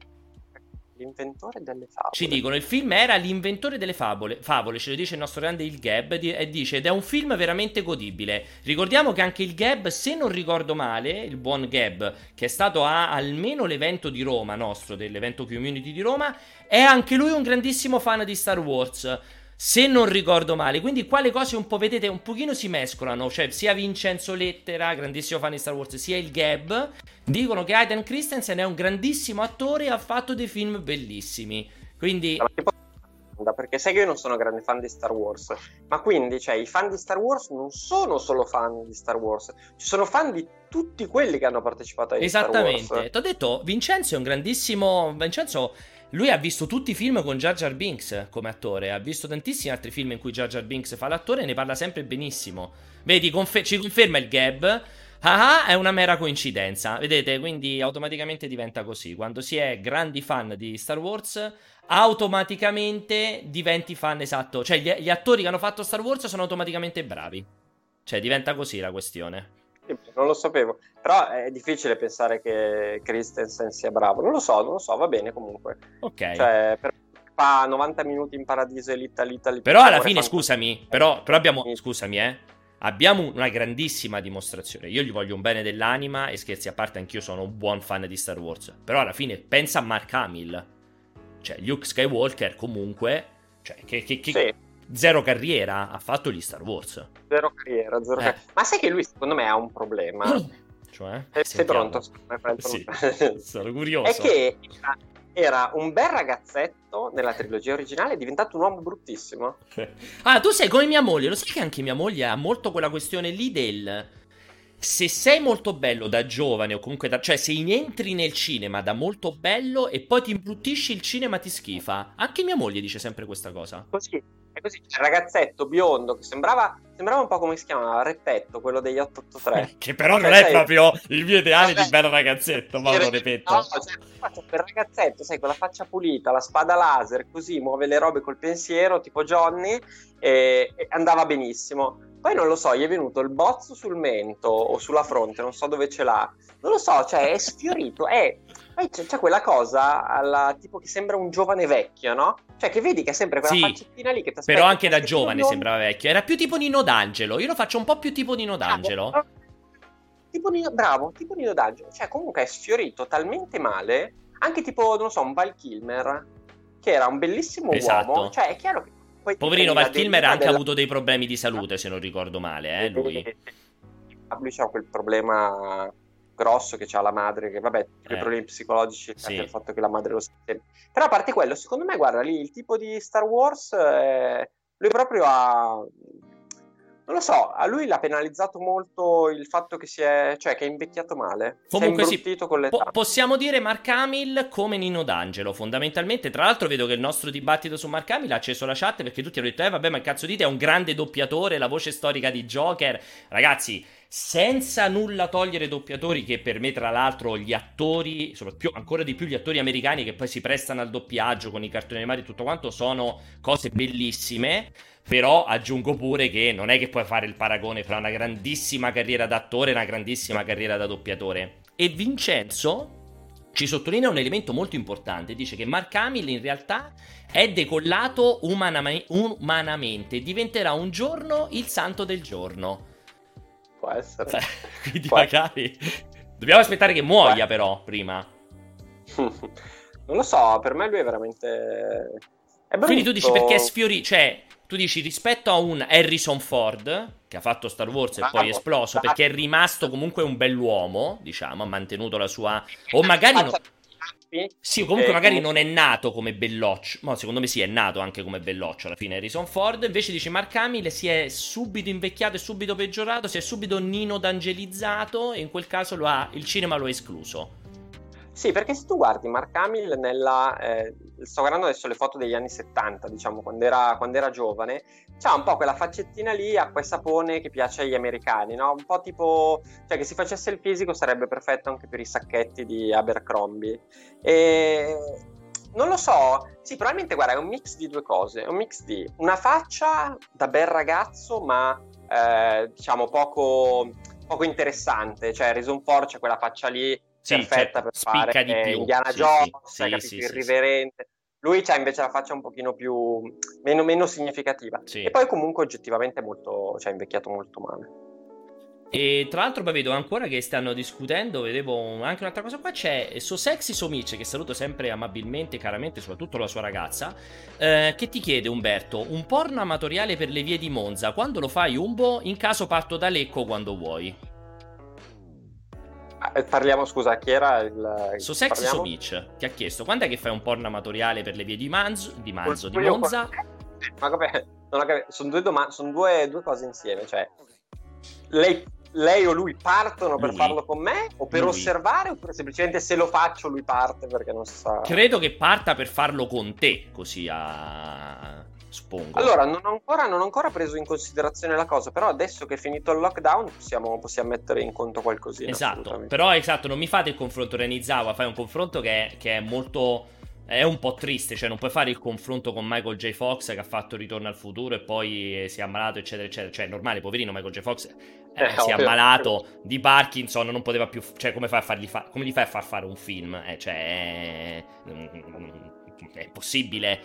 l'inventore delle favole. Ci dicono, il film era l'inventore delle favole, favole ce lo dice il nostro grande il Gab, e dice, ed è un film veramente godibile. Ricordiamo che anche il Gab, se non ricordo male, il buon Gab, che è stato a almeno l'evento di Roma nostro, dell'evento Community di Roma, è anche lui un grandissimo fan di Star Wars. Se non ricordo male, quindi qua le cose un po' vedete un pochino si mescolano, cioè sia Vincenzo Lettera, grandissimo fan di Star Wars, sia il Gab dicono che Aiden Christensen è un grandissimo attore e ha fatto dei film bellissimi. Quindi perché sai che io non sono grande fan di Star Wars, ma quindi cioè, i fan di Star Wars non sono solo fan di Star Wars, ci sono fan di tutti quelli che hanno partecipato a Star Wars. Esattamente, ti ho detto, Vincenzo è un grandissimo... Vincenzo, lui ha visto tutti i film con Jar Jar Binks come attore, ha visto tantissimi altri film in cui Jar Jar Binks fa l'attore e ne parla sempre benissimo. Vedi, confer- ci conferma il Gab Ah, è una mera coincidenza. Vedete, quindi automaticamente diventa così. Quando si è grandi fan di Star Wars, automaticamente diventi fan esatto. Cioè, gli, gli attori che hanno fatto Star Wars sono automaticamente bravi. Cioè, diventa così la questione. Non lo sapevo, però è difficile pensare che Christensen sia bravo. Non lo so, non lo so, va bene comunque. Ok. Cioè, per fa 90 minuti in paradiso e l'Italia. Però alla fine, scusami, però, però abbiamo, scusami, eh Abbiamo una grandissima dimostrazione. Io gli voglio un bene dell'anima e scherzi a parte, anch'io sono un buon fan di Star Wars. Però alla fine pensa a Mark Hamill. Cioè, Luke Skywalker comunque, cioè, che, che, che sì. Zero carriera ha fatto gli Star Wars. Zero carriera, zero eh. carriera. Ma sai che lui secondo me ha un problema. *clears throat* Cioè? Sei Sentiamo. pronto? Sì, *laughs* sono curioso. È che era un bel ragazzetto nella trilogia originale, è diventato un uomo bruttissimo. *laughs* ah, tu sei come mia moglie, lo sai che anche mia moglie ha molto quella questione lì del... Se sei molto bello da giovane o comunque da... Cioè se entri nel cinema da molto bello e poi ti imbruttisci il cinema ti schifa. Anche mia moglie dice sempre questa cosa. Così, è così. C'è il ragazzetto biondo che sembrava, sembrava un po' come si chiamava Reppetto, quello degli 883. *laughs* che però non è proprio il mio ideale di bello ragazzetto, ma lo ripeto. No, cioè, quel ragazzetto, sai, con la faccia pulita, la spada laser, così muove le robe col pensiero, tipo Johnny, e, e andava benissimo. Poi non lo so, gli è venuto il bozzo sul mento o sulla fronte, non so dove ce l'ha. Non lo so, cioè è sfiorito, è poi c'è, c'è, quella cosa alla, tipo che sembra un giovane vecchio, no? Cioè che vedi che è sempre quella sì, faccettina lì che ti Però anche da giovane non... sembrava vecchio. Era più tipo Nino D'Angelo. Io lo faccio un po' più tipo Nino D'Angelo. Bravo, tipo Nino, bravo, tipo Nino D'Angelo. Cioè comunque è sfiorito talmente male, anche tipo, non so, un Val Kilmer, che era un bellissimo esatto. uomo. Cioè è chiaro che... Poi Poverino Val Kilmer ha anche della... avuto dei problemi di salute, se non ricordo male, eh, lui. Lui c'ha quel problema grosso che ha la madre, che vabbè, eh. i problemi psicologici, sì. anche il fatto che la madre lo sente. Però a parte quello, secondo me, guarda, lì il tipo di Star Wars, eh, lui proprio ha... Non lo so, a lui l'ha penalizzato molto il fatto che si è, cioè che è invecchiato male. Comunque sì, con l'età. Po- possiamo dire Mark Hamill come Nino D'Angelo, fondamentalmente. Tra l'altro vedo che il nostro dibattito su Mark Hamill ha acceso la chat perché tutti hanno detto, eh vabbè ma cazzo dite, è un grande doppiatore, la voce storica di Joker. Ragazzi, senza nulla togliere doppiatori che per me tra l'altro gli attori, soprattutto ancora di più gli attori americani che poi si prestano al doppiaggio con i cartoni animati e tutto quanto sono cose bellissime, però aggiungo pure che non è che puoi fare il paragone fra una grandissima carriera da attore e una grandissima carriera da doppiatore. E Vincenzo ci sottolinea un elemento molto importante, dice che Mark Hamill in realtà è decollato umanam- umanamente, diventerà un giorno il santo del giorno può essere. *laughs* Quindi può magari... Dobbiamo aspettare che muoia Beh. però, prima. *laughs* non lo so, per me lui è veramente... È Quindi tu dici perché è sfiorito, cioè... Tu dici rispetto a un Harrison Ford che ha fatto Star Wars e poi è esploso perché è rimasto comunque un bell'uomo, diciamo, ha mantenuto la sua o magari no... Sì, comunque eh, magari non è nato come Belloccio. Ma secondo me sì, è nato anche come Belloccio alla fine Harrison Ford. Invece dice Mark Hamill si è subito invecchiato e subito peggiorato, si è subito Nino d'angelizzato e in quel caso lo ha, il cinema lo ha escluso. Sì, perché se tu guardi Mark Hamill nella... Eh, sto guardando adesso le foto degli anni 70, diciamo, quando era, quando era giovane, c'ha un po' quella faccettina lì, acqua e sapone che piace agli americani, no? Un po' tipo... cioè che si facesse il fisico sarebbe perfetto anche per i sacchetti di Abercrombie. E... Non lo so, sì, probabilmente guarda, è un mix di due cose, è un mix di una faccia da bel ragazzo, ma eh, diciamo poco, poco interessante, cioè Reason 4 c'è quella faccia lì sì, perfetta cioè, per fare di più. Indiana sì, Jones, sì, irriverente. Lui c'ha invece la faccia un pochino più meno, meno significativa. E poi comunque oggettivamente molto, cioè invecchiato molto male. E tra l'altro poi vedo ancora che stanno discutendo, vedevo anche un'altra cosa qua, c'è So Sexy Somic, che saluto sempre amabilmente, caramente, soprattutto la sua ragazza, eh, che ti chiede Umberto, un porno amatoriale per le vie di Monza, quando lo fai Umbo? In caso parto da Lecco quando vuoi. Eh, parliamo, scusa, chi era il... So Sexy parliamo? Somic, che ha chiesto, quando è che fai un porno amatoriale per le vie di Manzo, di, Manzo, di Monza? *laughs* Ma vabbè. Sono, due, doma- sono due, due cose insieme, cioè... Lei lei o lui partono per lui. farlo con me o per Lui. osservare oppure semplicemente se lo faccio lui parte perché non sa Credo che parta per farlo con te, così a... Suppongo. allora non ho, ancora, non ho ancora preso in considerazione la cosa però adesso che è finito il lockdown possiamo, possiamo mettere in conto qualcosina Esatto, però esatto, non mi fate il confronto Renizawa, fai un confronto che è, che è molto... È un po' triste, cioè non puoi fare il confronto con Michael J. Fox che ha fatto Ritorno al futuro e poi si è ammalato, eccetera, eccetera. Cioè, è normale, poverino Michael J. Fox eh, Eh, si è ammalato di Parkinson, non poteva più... Cioè, come fai a fargli fa- come gli fai a far fare un film? Eh, cioè, è, è possibile.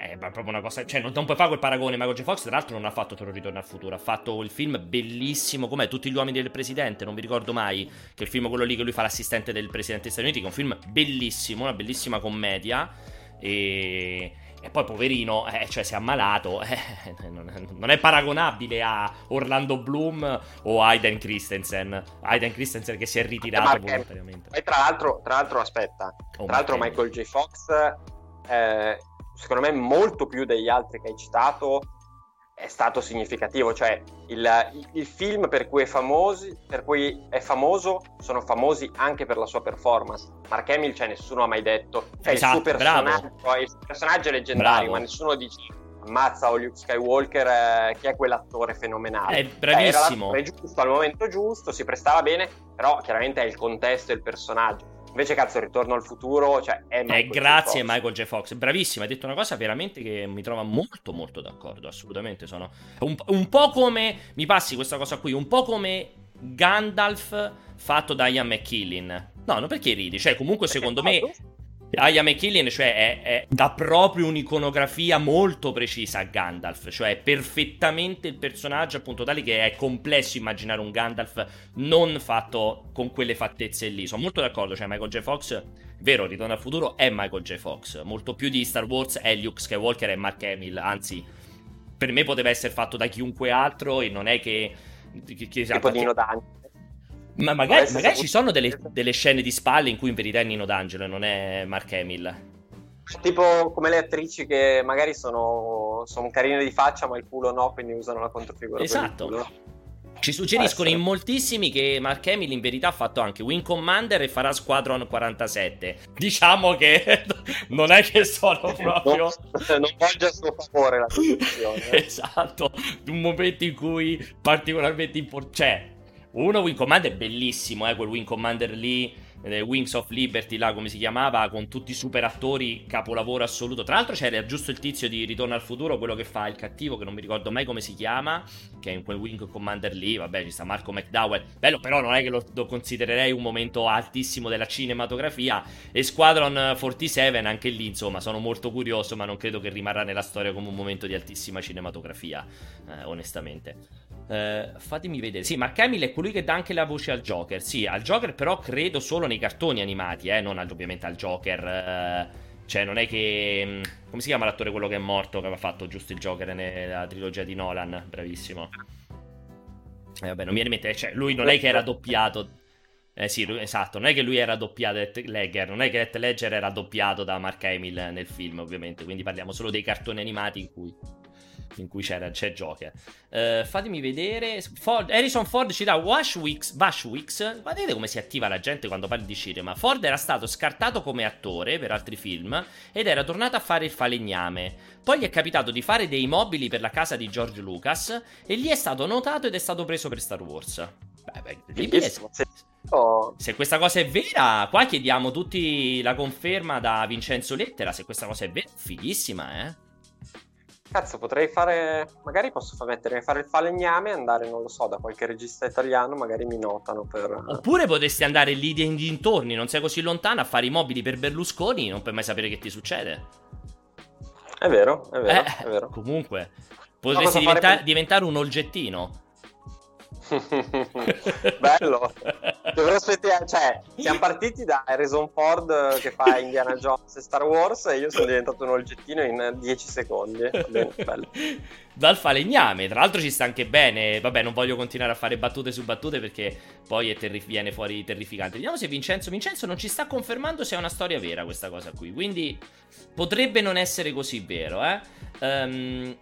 È proprio una cosa... Cioè, non, non puoi fare quel paragone. Michael J. Fox, tra l'altro, non ha fatto Toro Ritorno al futuro. Ha fatto il film bellissimo, com'è? Tutti gli uomini del presidente, non vi ricordo mai. Che il film quello lì che lui fa l'assistente del presidente degli Stati Uniti, che è un film bellissimo, una bellissima commedia. E... E poi poverino, eh, cioè si è ammalato, eh, *laughs* non, è paragonabile a Orlando Bloom o Aiden Christensen. Aiden Christensen che si è ritirato volontariamente. E tra l'altro, tra l'altro aspetta Oh, tra l'altro. Michael J. Fox eh, secondo me molto più degli altri che hai citato è stato significativo cioè il, il- il film per cui, è famosi, per cui è famoso sono famosi anche per la sua performance Mark Hamill cioè nessuno ha mai detto cioè Esatto, il suo personaggio, il personaggio è leggendario Bravo. ma nessuno dice ammazza o Luke Skywalker eh, che è quell'attore fenomenale È Cioè, bravissimo. era l'attore giusto al momento giusto, si prestava bene, però chiaramente è il contesto e il personaggio. Invece, cazzo, il ritorno al futuro, cioè, è Eh, J. grazie Fox. Michael J. Fox, bravissimo, hai detto una cosa veramente che mi trova molto molto d'accordo, assolutamente sono un, un po' come, mi passi questa cosa qui, un po' come Gandalf fatto da Ian McKillin. No, non perché ridi, cioè comunque secondo me Ian McKillin cioè, è, è- dà proprio un'iconografia molto precisa a Gandalf, cioè è perfettamente il personaggio appunto tale che è complesso immaginare un Gandalf non fatto con quelle fattezze lì. Sono molto d'accordo, cioè Michael J. Fox, vero, Ritorno al futuro è Michael J. Fox, molto più di Star Wars è Luke Skywalker e Mark Hamill, anzi per me poteva essere fatto da chiunque altro e non è che... che, che- Tipo Dino D'Angelo. Ma magari, magari ci sono delle, delle scene di spalle in cui in verità è Nino D'Angelo e non è Mark Hamill. Tipo come le attrici che magari sono, sono carine di faccia, ma il culo no, quindi usano la controfigura. Esatto. Ci suggeriscono in moltissimi che Mark Hamill in verità ha fatto anche Wing Commander e farà Squadron 47. Diciamo che *laughs* non è che sono *laughs* proprio... *laughs* Non, non a suo favore la situazione. esatto, un momento in cui particolarmente importante... Cioè, uno Wing Commander bellissimo, eh, quel Wing Commander lì, eh, Wings of Liberty, là come si chiamava, con tutti i super attori, capolavoro assoluto. Tra l'altro c'era giusto il tizio di Ritorno al futuro, quello che fa il cattivo, che non mi ricordo mai come si chiama, che è in quel Wing Commander lì, vabbè ci sta Marco McDowell, bello però non è che lo, lo considererei un momento altissimo della cinematografia, e Squadron 47 anche lì insomma sono molto curioso, ma non credo che rimarrà nella storia come un momento di altissima cinematografia, eh, onestamente. Eh, fatemi vedere. Sì, Mark Hamill è colui che dà anche la voce al Joker. Sì, al Joker, però credo solo nei cartoni animati, eh, non al- ovviamente al Joker. eh, cioè, non è che. mh, Come si chiama l'attore quello che è morto, che aveva fatto giusto il Joker nella trilogia di Nolan? Bravissimo. Eh, vabbè, non mi viene. Cioè, lui non è che era doppiato. Eh sì, lui- esatto, non è che lui era doppiato Heath Ledger, non è che Heath Ledger era doppiato da Mark Hamill nel film, ovviamente, quindi parliamo solo dei cartoni animati in cui, in cui c'era, c'è Joker. Eh, fatemi vedere, Ford, Harrison Ford ci dà Washwix, Washwix, guardate come si attiva la gente quando parli di cinema. Ford era stato scartato come attore per altri film ed era tornato a fare il falegname. Poi gli è capitato di fare dei mobili per la casa di George Lucas e lì è stato notato ed è stato preso per Star Wars. Beh, beh. Oh, Se questa cosa è vera, qua chiediamo tutti la conferma da Vincenzo Lettera. Se questa cosa è vera, fighissima, eh? Cazzo, potrei fare. Magari posso fa- mettere fare il falegname e andare, non lo so, da qualche regista italiano, magari mi notano per. Oppure potresti andare lì nei dintorni, non sei così lontano, a fare i mobili per Berlusconi, non puoi mai sapere che ti succede. È vero, è vero, Eh, è vero. Comunque, potresti diventa- per- diventare un olgettino. *laughs* Bello. Dovrei cioè, siamo partiti da Harrison Ford che fa Indiana Jones e Star Wars e io sono diventato un oggettino in 10 secondi. Bello. Dal falegname, tra l'altro ci sta anche bene. Vabbè, non voglio continuare a fare battute su battute perché poi terri- viene fuori terrificante. Vediamo se Vincenzo Vincenzo non ci sta confermando se è una storia vera questa cosa qui. Quindi potrebbe non essere così vero, eh. Um,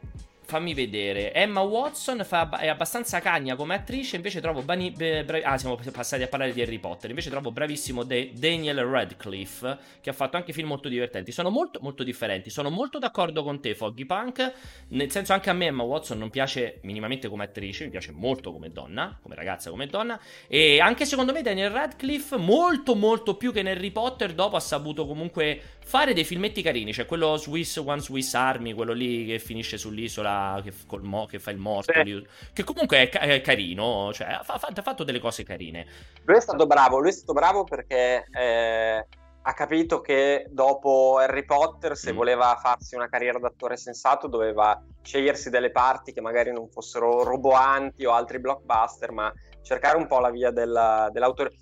Fammi vedere. Emma Watson fa, è abbastanza cagna come attrice. Invece trovo. Bani, bra- ah, siamo passati a parlare di Harry Potter. Invece trovo bravissimo De- Daniel Radcliffe. Che ha fatto anche film molto divertenti. Sono molto, molto differenti. Sono molto d'accordo con te, Foggy Punk. Nel senso, anche a me Emma Watson non piace minimamente come attrice. Mi piace molto come donna. Come ragazza, come donna. E anche secondo me Daniel Radcliffe, molto, molto più che in Harry Potter. Dopo ha saputo comunque fare dei filmetti carini. C'è quello Swiss One Swiss Army. Quello lì che finisce sull'isola che, mo- che fa il morto, sì. che comunque è, è carino, cioè ha, fa- ha, fatto delle cose carine. Lui è stato bravo, lui è stato bravo perché eh, ha capito che dopo Harry Potter, se mm. voleva farsi una carriera d'attore sensato, doveva scegliersi delle parti che magari non fossero roboanti o altri blockbuster, ma cercare un po' la via della, dell'autore.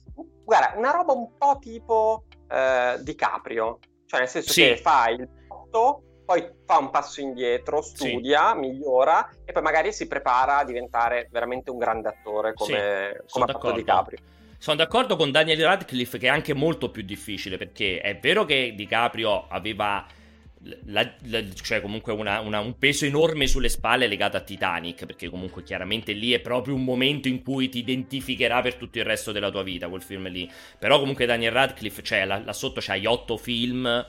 Guarda, una roba un po' tipo eh, DiCaprio, cioè nel senso sì. che fa il botto poi fa un passo indietro, studia, sì. migliora e poi magari si prepara a diventare veramente un grande attore come, sì, come ha fatto DiCaprio. Sono d'accordo con Daniel Radcliffe che è anche molto più difficile perché è vero che DiCaprio aveva la, la, cioè comunque una, una, un peso enorme sulle spalle legato a Titanic perché comunque chiaramente lì è proprio un momento in cui ti identificherà per tutto il resto della tua vita quel film lì però comunque Daniel Radcliffe cioè là, là sotto c'hai otto film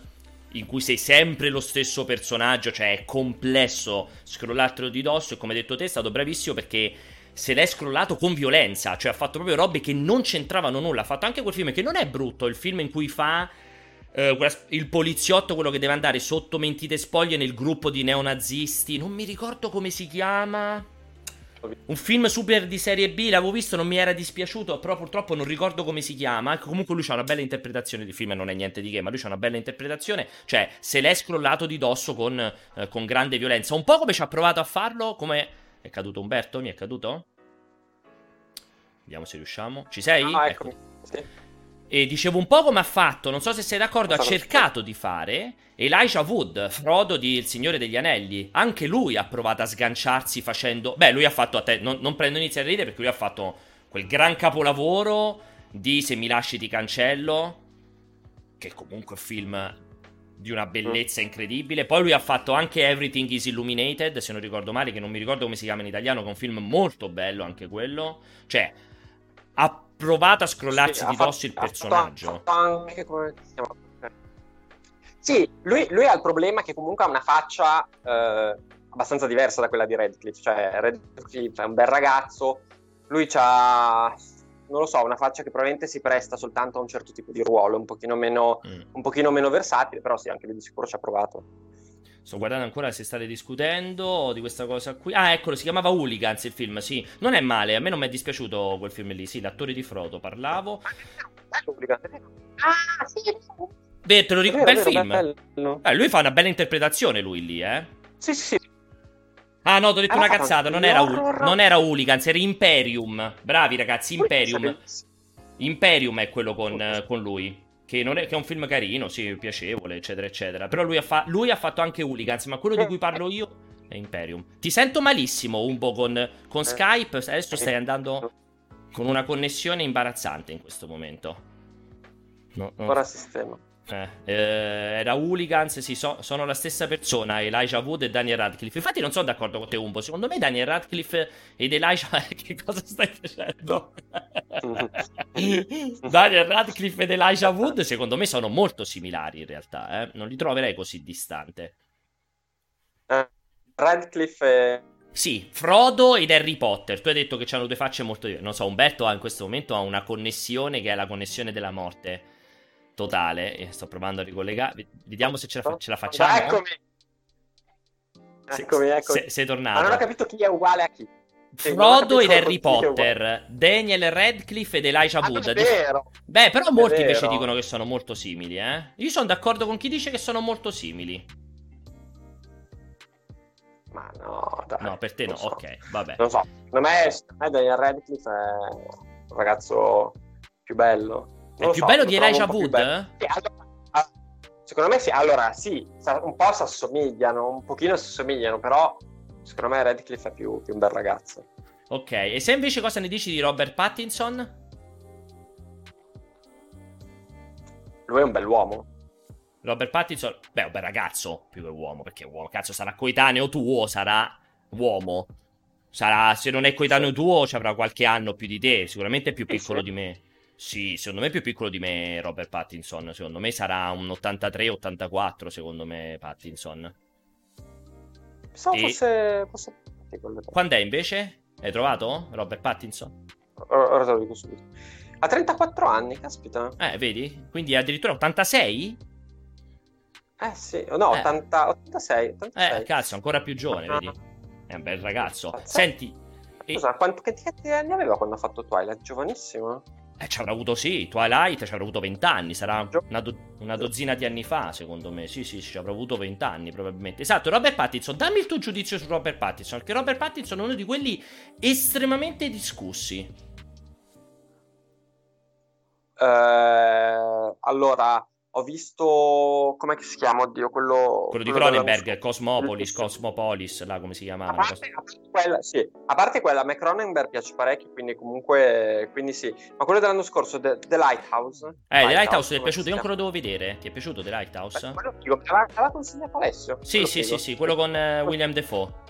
in cui sei sempre lo stesso personaggio, cioè è complesso scrollartelo di dosso e come detto te è stato bravissimo perché se l'è scrollato con violenza, cioè ha fatto proprio robe che non c'entravano nulla, ha fatto anche quel film che non è brutto, il film in cui fa eh, il poliziotto, quello che deve andare sotto mentite spoglie nel gruppo di neonazisti, non mi ricordo come si chiama. Un film super di serie B, l'avevo visto, non mi era dispiaciuto, però purtroppo non ricordo come si chiama. Comunque lui ha una bella interpretazione di film, non è niente di che, ma lui ha una bella interpretazione. Cioè, se l'è scrollato di dosso con, eh, con grande violenza. Un po' come ci ha provato a farlo, come... È caduto Umberto? Mi è caduto? Vediamo se riusciamo. Ci sei? Ah, ecco. Sì. E dicevo un po' come ha fatto, non so se sei d'accordo, ha cercato di fare Elijah Wood, Frodo di Il Signore degli Anelli. Anche lui ha provato a sganciarsi facendo... Beh, lui ha fatto a te... Non, non prendo inizio a ridere perché lui ha fatto quel gran capolavoro di Se mi lasci ti cancello, che comunque è un film di una bellezza incredibile. Poi lui ha fatto anche Everything is Illuminated, se non ricordo male, che non mi ricordo come si chiama in italiano, che è un film molto bello anche quello. Cioè, ha provato a scrollarsi sì, di dosso il personaggio. Anche come Sì, lui, lui, ha il problema che comunque ha una faccia eh, abbastanza diversa da quella di Redcliffe. Cioè, Redcliffe è un bel ragazzo, lui ha, non lo so, una faccia che probabilmente si presta soltanto a un certo tipo di ruolo, un pochino meno, mm. un pochino meno versatile, però sì, anche lui di sicuro ci ha provato. Sto guardando ancora se state discutendo di questa cosa qui. Ah, eccolo, si chiamava Hooligans il film, sì. Non è male, a me non mi è dispiaciuto quel film lì. Sì, l'attore di Frodo, parlavo. Ah, sì. Beh, te lo ricordo, bel film. Eh, lui fa una bella interpretazione, lui lì, eh. Sì, sì. Ah, no, ti ho detto ah, una cazzata, non era, non era Hooligans, era Imperium. Bravi ragazzi, Imperium. Imperium è quello con, con lui. Che, è, che, è, un film carino, sì, piacevole, eccetera, eccetera. Però lui ha, fa- lui ha fatto anche Hooligans, ma quello di cui parlo io è Imperium. Ti sento malissimo, Umbo, con, con Skype. Adesso stai andando con una connessione imbarazzante in questo momento. No, no. Ora sistema. Eh, eh, era Hooligans, sì, so, sono la stessa persona, Elijah Wood e Daniel Radcliffe. Infatti non sono d'accordo con te, Umbo. Secondo me Daniel Radcliffe ed Elijah... *laughs* che cosa stai facendo? *laughs* Daniel Radcliffe ed Elijah Wood, secondo me, sono molto similari in realtà. Eh? Non li troverei così distante. Uh, Radcliffe... Sì, Frodo ed Harry Potter. Tu hai detto che hanno due facce molto diverse. Non so, Umberto ha in questo momento ha una connessione che è la connessione della morte totale. E sto provando a ricollegare. Vediamo se ce la, ce la facciamo. Ah, eccomi. Eccomi, eccomi. Se, sei tornato. Ma non ho capito chi è uguale a chi. Frodo ed Harry Potter, Daniel Radcliffe ed Elijah ah, Wood. Beh, però molti invece dicono che sono molto simili, eh. Io sono d'accordo con chi dice che sono molto simili. Ma no, dai, No, per te no, so. ok, vabbè. Non so, secondo me, secondo me Daniel Radcliffe è un ragazzo più bello. È più so, bello lo di Elijah Wood? bello. Sì, allora, secondo me sì, allora sì, un po' si assomigliano, un pochino si assomigliano, però secondo me Radcliffe è più, più un bel ragazzo. Ok, e se invece cosa ne dici di Robert Pattinson? Lui è un bell'uomo. Robert Pattinson, beh, un bel ragazzo, più che uomo, perché uomo, cazzo, sarà coetaneo tuo, sarà uomo. Sarà, se non è coetaneo tuo, ci avrà qualche anno più di te, sicuramente è più Sì, piccolo sì. di me. Sì, secondo me è più piccolo di me Robert Pattinson, secondo me sarà un 83-84, secondo me Pattinson. Pensavo E- fosse, fosse. Quando è invece? Hai trovato Robert Pattinson? Ora te lo dico subito. Ha 34 anni, caspita. Eh, vedi? Quindi addirittura 86? Eh sì, no, Eh. 80 86, 86. Eh, cazzo, ancora più giovane, vedi? È un bel ragazzo. Senti, e- Scusa, quanti, che, che anni aveva quando ha fatto Twilight? Giovanissimo? Eh, ci avrà avuto sì, Twilight ci avrà avuto 20 anni, sarà una, do- una dozzina di anni fa, secondo me. Sì, sì, ci avrà avuto 20 anni probabilmente. Esatto, Robert Pattinson, dammi il tuo giudizio su Robert Pattinson, perché Robert Pattinson è uno di quelli estremamente discussi. Eh, allora, ho visto... Com'è che si chiama? Oddio, quello... Quello di Cronenberg. Cosmopolis. Cosmopolis, là come si A chiamava. parte, a parte quella, sì, a parte quella, a me Cronenberg piace parecchio, quindi comunque, quindi sì. Ma quello dell'anno scorso, The, The Lighthouse. Eh, The Lighthouse ti è come piaciuto? Io ancora lo devo vedere. Ti è piaciuto The Lighthouse? Eh, Quello figo, me l'ha, consigliato Alessio. Sì, Quello sì, figo. sì, sì, quello con eh, William Defoe.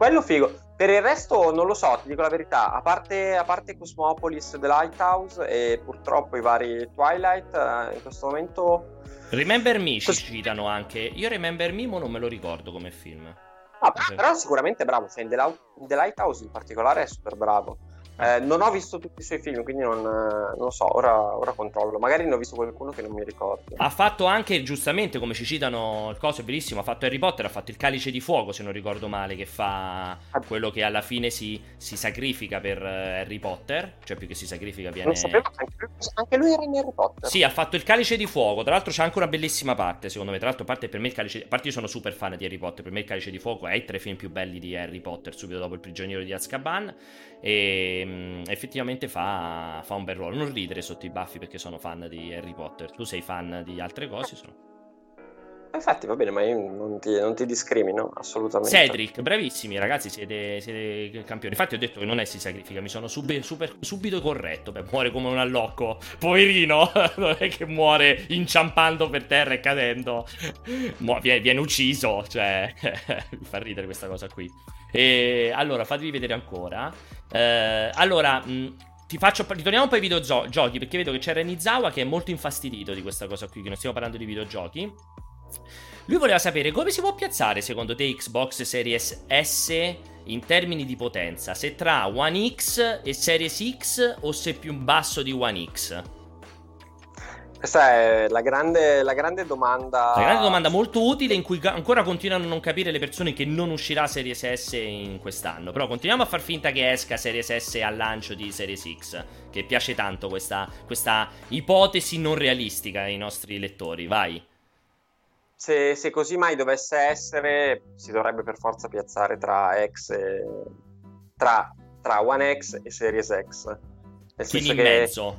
Quello figo. Per il resto non lo so, ti dico la verità. A parte, a parte Cosmopolis, The Lighthouse e purtroppo i vari Twilight, eh, in questo momento... Remember Me ci citano anche. Io Remember Me mo non me lo ricordo come film. Ah, però, sicuramente è bravo. Cioè, in The Lighthouse in particolare è super bravo. Eh, non ho visto tutti i suoi film, quindi non, eh, non so, ora, ora controllo. Magari ne ho visto qualcuno che non mi ricordo. Ha fatto anche, giustamente, come ci citano il coso, è bellissimo. Ha fatto Harry Potter, ha fatto il calice di fuoco, se non ricordo male, che fa quello che alla fine si, si sacrifica per eh, Harry Potter. Cioè, più che si sacrifica, viene. Non sapevo, anche lui, anche lui era in Harry Potter. Sì, ha fatto il calice di fuoco. Tra l'altro, c'è anche una bellissima parte. Secondo me, tra l'altro, parte per me il calice. A parte, io sono super fan di Harry Potter. Per me, il calice di fuoco è tra i film più belli di Harry Potter, subito dopo il prigioniero di Azkaban. E mm, effettivamente fa, fa un bel ruolo. Non ridere sotto i baffi perché sono fan di Harry Potter. Tu sei fan di altre cose? Sono... Infatti va bene, ma io non ti, non ti discrimino assolutamente. Cedric, bravissimi ragazzi, siete, siete campioni. Infatti ho detto che non è si sacrifica, mi sono sub- super- subito corretto. Beh, muore come un allocco. Poverino, *laughs* non è che muore inciampando per terra e cadendo. Mu- viene, viene ucciso, cioè, *laughs* mi fa ridere questa cosa qui. E allora, fatevi vedere ancora. Eh, allora, mh, ti faccio, ritorniamo un po' ai videogiochi, perché vedo che c'è Renizawa che è molto infastidito di questa cosa qui, che non stiamo parlando di videogiochi. Lui voleva sapere come si può piazzare secondo te Xbox Series S in termini di potenza, se tra One X e Series X o se più basso di One X. Questa è la grande, la grande domanda. Una grande domanda molto utile in cui ancora continuano a non capire le persone che non uscirà Series S in quest'anno. Però continuiamo a far finta che esca Series S al lancio di Series X, che piace tanto questa, questa ipotesi non realistica ai nostri lettori. Vai. Se, se così mai dovesse essere, si dovrebbe per forza piazzare tra X e. tra, tra One X e Series X. Nel Quindi senso in che. mezzo.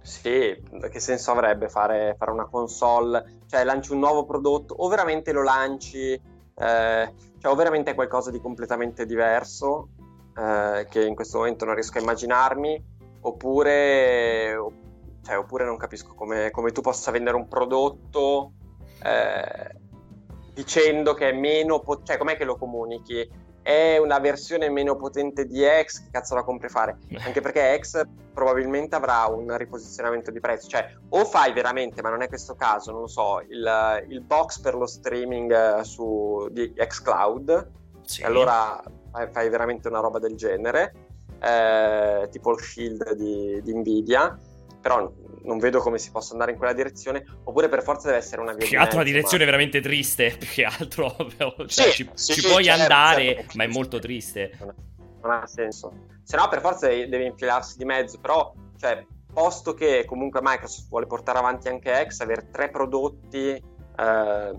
Sì, che senso avrebbe fare, fare una console? Cioè, lanci un nuovo prodotto, o veramente lo lanci, eh, cioè, o veramente è qualcosa di completamente diverso, eh, che in questo momento non riesco a immaginarmi, oppure, cioè, oppure non capisco come, come tu possa vendere un prodotto eh, dicendo che è meno, po- cioè, com'è che lo comunichi? È una versione meno potente di X, che cazzo la compri fare? *laughs* Anche perché X probabilmente avrà un riposizionamento di prezzo, cioè o fai veramente, ma non è questo caso, non lo so, il, il box per lo streaming eh, su di xCloud, Sì. allora fai, fai veramente una roba del genere, eh, tipo il Shield di, di Nvidia, però non vedo come si possa andare in quella direzione, oppure per forza deve essere una via Più che altro una direzione ma- veramente triste. *laughs* Più che altro. cioè, Sì, ci, sì, ci sì, puoi certo, andare, certo. ma è molto triste. non ha senso. Se no, per forza devi infilarsi di mezzo. Però, cioè, posto che comunque Microsoft vuole portare avanti anche X, avere tre prodotti, eh,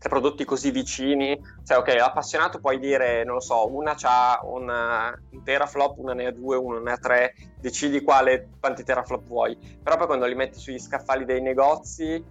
tre prodotti così vicini, cioè ok, appassionato puoi dire, non lo so, una ha un teraflop, una ne ha due, una ne ha tre, decidi quale, quanti teraflop vuoi, però poi quando li metti sugli scaffali dei negozi,